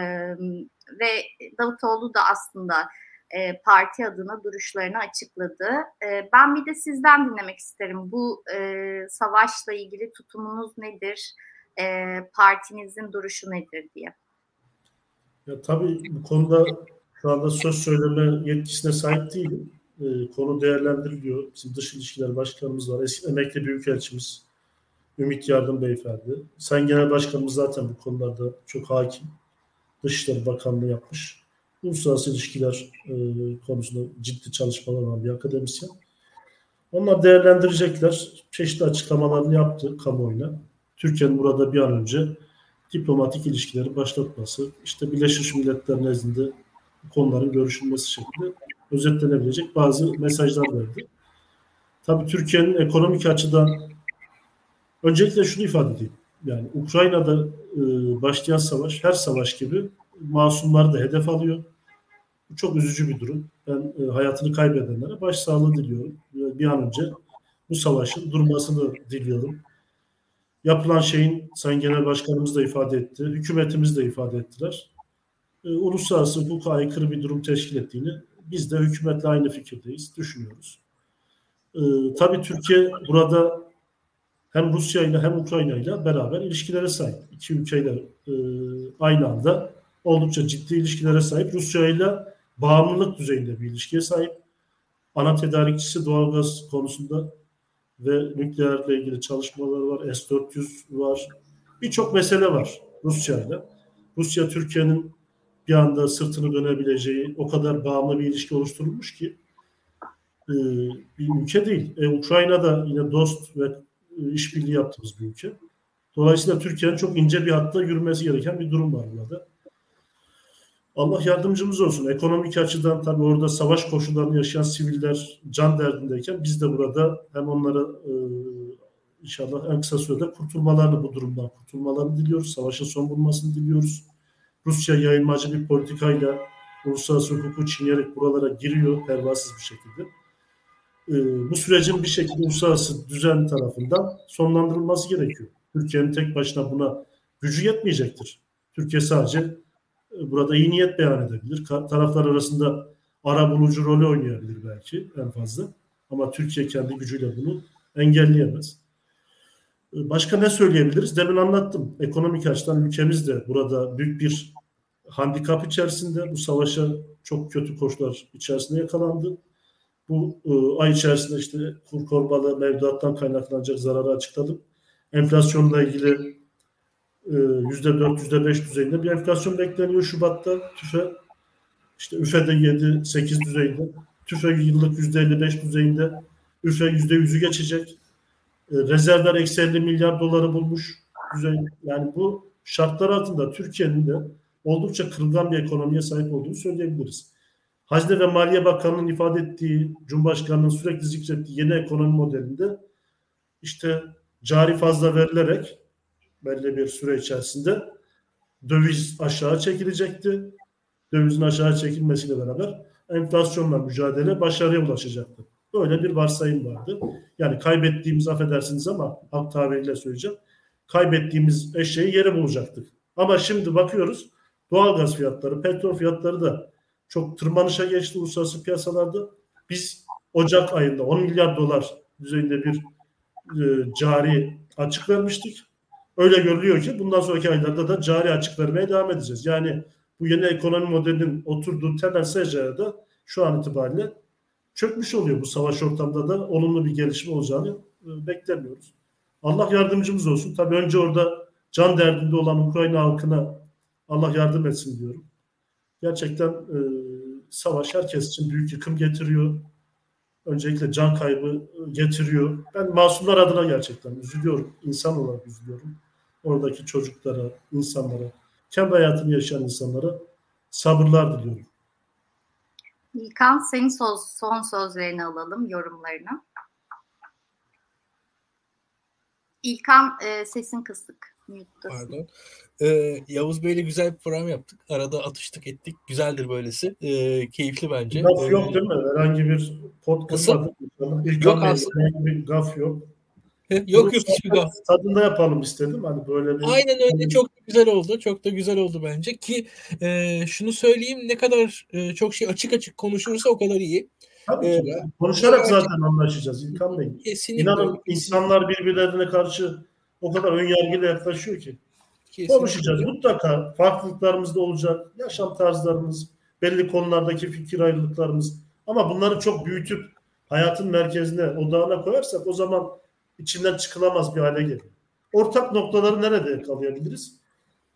ve Davutoğlu da aslında e, parti adına duruşlarını açıkladı. E, ben bir de sizden dinlemek isterim. Bu e, savaşla ilgili tutumunuz nedir? E, partinizin duruşu nedir diye. Ya tabii bu konuda şu anda söz söyleme yetkisine sahip değilim. E, konu değerlendiriliyor. Bizim dış ilişkiler başkanımız var. Eski emekli büyükelçimiz Ümit Yardım Beyefendi. Sen Genel Başkanımız zaten bu konularda çok hakim. Dışişleri Bakanlığı yapmış. Uluslararası ilişkiler e, konusunda ciddi çalışmalar olan bir akademisyen. Onlar değerlendirecekler. Çeşitli açıklamalarını yaptı kamuoyuna. Türkiye'nin burada bir an önce diplomatik ilişkileri başlatması, işte Birleşmiş Milletler nezdinde konuların görüşülmesi şeklinde özetlenebilecek bazı mesajlar verdi. Tabii Türkiye'nin ekonomik açıdan öncelikle şunu ifade edeyim. Yani Ukrayna'da e, başlayan savaş her savaş gibi masumları da hedef alıyor. Bu çok üzücü bir durum. Ben e, hayatını kaybedenlere başsağlığı diliyorum. Bir an önce bu savaşın durmasını diliyorum yapılan şeyin Sayın Genel Başkanımız da ifade etti, hükümetimiz de ifade ettiler. E, uluslararası hukuka aykırı bir durum teşkil ettiğini biz de hükümetle aynı fikirdeyiz, düşünüyoruz. E, tabii Türkiye burada hem Rusya ile hem Ukrayna ile beraber ilişkilere sahip. İki ülkeyle e, aynı anda oldukça ciddi ilişkilere sahip. Rusya ile bağımlılık düzeyinde bir ilişkiye sahip. Ana tedarikçisi doğalgaz konusunda ve nükleerle ilgili çalışmalar var. S-400 var. Birçok mesele var Rusya ile. Rusya Türkiye'nin bir anda sırtını dönebileceği o kadar bağımlı bir ilişki oluşturulmuş ki e, bir ülke değil. E, Ukrayna da yine dost ve e, işbirliği yaptığımız bir ülke. Dolayısıyla Türkiye'nin çok ince bir hatta yürümesi gereken bir durum var burada. Allah yardımcımız olsun. Ekonomik açıdan tabii orada savaş koşullarını yaşayan siviller can derdindeyken biz de burada hem onlara e, inşallah en kısa sürede kurtulmalarını bu durumdan kurtulmalarını diliyoruz. Savaşın son bulmasını diliyoruz. Rusya yayılmacı bir politikayla uluslararası hukuku çiğneyerek buralara giriyor pervasız bir şekilde. E, bu sürecin bir şekilde uluslararası düzen tarafından sonlandırılması gerekiyor. Türkiye'nin tek başına buna gücü yetmeyecektir. Türkiye sadece burada iyi niyet beyan edebilir. Taraflar arasında ara bulucu rolü oynayabilir belki en fazla. Ama Türkiye kendi gücüyle bunu engelleyemez. Ee, başka ne söyleyebiliriz? Demin anlattım. Ekonomik açıdan ülkemiz de burada büyük bir handikap içerisinde. Bu savaşa çok kötü koşullar içerisinde yakalandı. Bu e, ay içerisinde işte kur korumalı mevduattan kaynaklanacak zararı açıkladım. Enflasyonla ilgili %4, ee, %5 düzeyinde bir enflasyon bekleniyor Şubat'ta. TÜFE işte üfede 7, 8 düzeyinde. TÜFE yıllık %55 düzeyinde. üfe %100'ü geçecek. Ee, rezervler eksi 50 milyar doları bulmuş. Düzey. Yani bu şartlar altında Türkiye'nin de oldukça kırılgan bir ekonomiye sahip olduğunu söyleyebiliriz. Hazine ve Maliye Bakanı'nın ifade ettiği, Cumhurbaşkanı'nın sürekli zikrettiği yeni ekonomi modelinde işte cari fazla verilerek belli bir süre içerisinde döviz aşağı çekilecekti. Dövizin aşağı çekilmesiyle beraber enflasyonla mücadele başarıya ulaşacaktı. Böyle bir varsayım vardı. Yani kaybettiğimiz affedersiniz ama halk tabiriyle söyleyeceğim. Kaybettiğimiz eşeği yere bulacaktık. Ama şimdi bakıyoruz doğalgaz fiyatları, petrol fiyatları da çok tırmanışa geçti uluslararası piyasalarda. Biz Ocak ayında 10 milyar dolar düzeyinde bir e, cari açık vermiştik öyle görülüyor ki bundan sonraki aylarda da cari açık vermeye devam edeceğiz. Yani bu yeni ekonomi modelinin oturduğu temel secaya da şu an itibariyle çökmüş oluyor. Bu savaş ortamında da olumlu bir gelişme olacağını e, beklemiyoruz. Allah yardımcımız olsun. Tabii önce orada can derdinde olan Ukrayna halkına Allah yardım etsin diyorum. Gerçekten e, savaş herkes için büyük yıkım getiriyor. Öncelikle can kaybı getiriyor. Ben masumlar adına gerçekten üzülüyorum. İnsan olarak üzülüyorum oradaki çocuklara, insanlara, kendi hayatını yaşayan insanlara sabırlar diliyorum. İlkan senin söz, son sözlerini alalım, yorumlarını. İlkan e, sesin kısık. Pardon. Ee, Yavuz Bey'le güzel bir program yaptık. Arada atıştık ettik. Güzeldir böylesi. Ee, keyifli bence. Gaf Ee, yok değil mi? Herhangi bir. İlk Yok aslında. herhangi bir gaf yok. yok yok hiçbir gaf. Tadında yapalım istedim. Hani böyle bir... Aynen öyle çok da güzel oldu. Çok da güzel oldu bence ki e, şunu söyleyeyim ne kadar e, çok şey açık açık konuşursa o kadar iyi. Tabii Ee, ki. Konuşarak zaten anlaşacağız İlkan Bey. Kesinlikle. İnanın insanlar birbirlerine karşı o kadar önyargıyla yaklaşıyor ki. kesinlikle. Konuşacağız. Mutlaka farklılıklarımız da olacak. Yaşam tarzlarımız, belli konulardaki fikir ayrılıklarımız. Ama bunları çok büyütüp hayatın merkezine, odağına koyarsak o zaman içinden çıkılamaz bir hale geliyor. Ortak noktaları nerede yakalayabiliriz?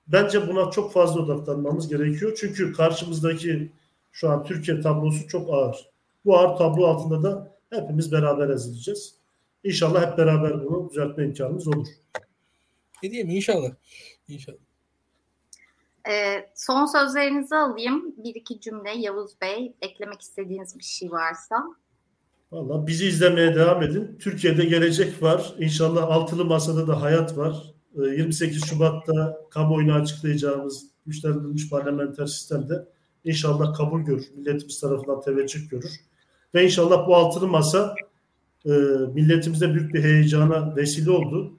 Bence buna çok fazla odaklanmamız gerekiyor. Çünkü karşımızdaki şu an Türkiye tablosu çok ağır. Bu ağır tablo altında da hepimiz beraber ezileceğiz. İnşallah hep beraber bunu düzeltme imkanımız olur. Ne diyeyim inşallah. İnşallah. E, son sözlerinizi alayım. Bir iki cümle Yavuz Bey. Eklemek istediğiniz bir şey varsa. Valla bizi izlemeye devam edin. Türkiye'de gelecek var. İnşallah altılı masada da hayat var. Ee, 28 Şubat'ta kamuoyuna açıklayacağımız güçlendirilmiş parlamenter sistemde inşallah kabul görür. Milletimiz tarafından teveccüh görür. Ve inşallah bu altılı masa e, milletimizde büyük bir heyecana vesile oldu.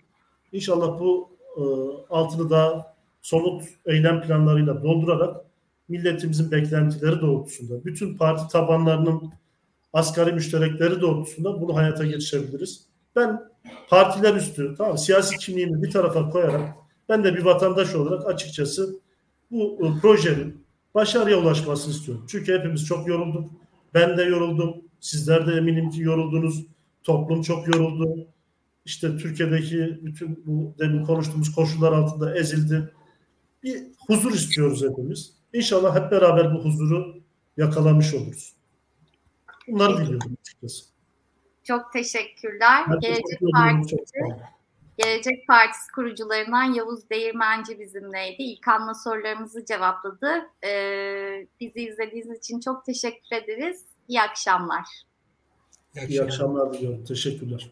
İnşallah bu e, altını daha somut eylem planlarıyla doldurarak milletimizin beklentileri doğrultusunda, bütün parti tabanlarının asgari müşterekleri doğrultusunda bunu hayata geçirebiliriz. Ben partiler üstü, tamam siyasi kimliğimi bir tarafa koyarak ben de bir vatandaş olarak açıkçası bu e, projenin başarıya ulaşmasını istiyorum. Çünkü hepimiz çok yorulduk. Ben de yoruldum. Sizler de eminim ki yoruldunuz. Toplum çok yoruldu. İşte Türkiye'deki bütün bu demin konuştuğumuz koşullar altında ezildi. Bir huzur istiyoruz hepimiz. İnşallah hep beraber bu huzuru yakalamış oluruz. Bunları bildirdim açıkçası. Çok teşekkürler. Herkes Gelecek Partisi Gelecek Partisi kurucularından Yavuz Değirmenci bizimleydi. İlkan'la sorularımızı cevapladı. Ee, bizi izlediğiniz için çok teşekkür ederiz. İyi akşamlar. İyi akşamlar diliyorum. Teşekkürler.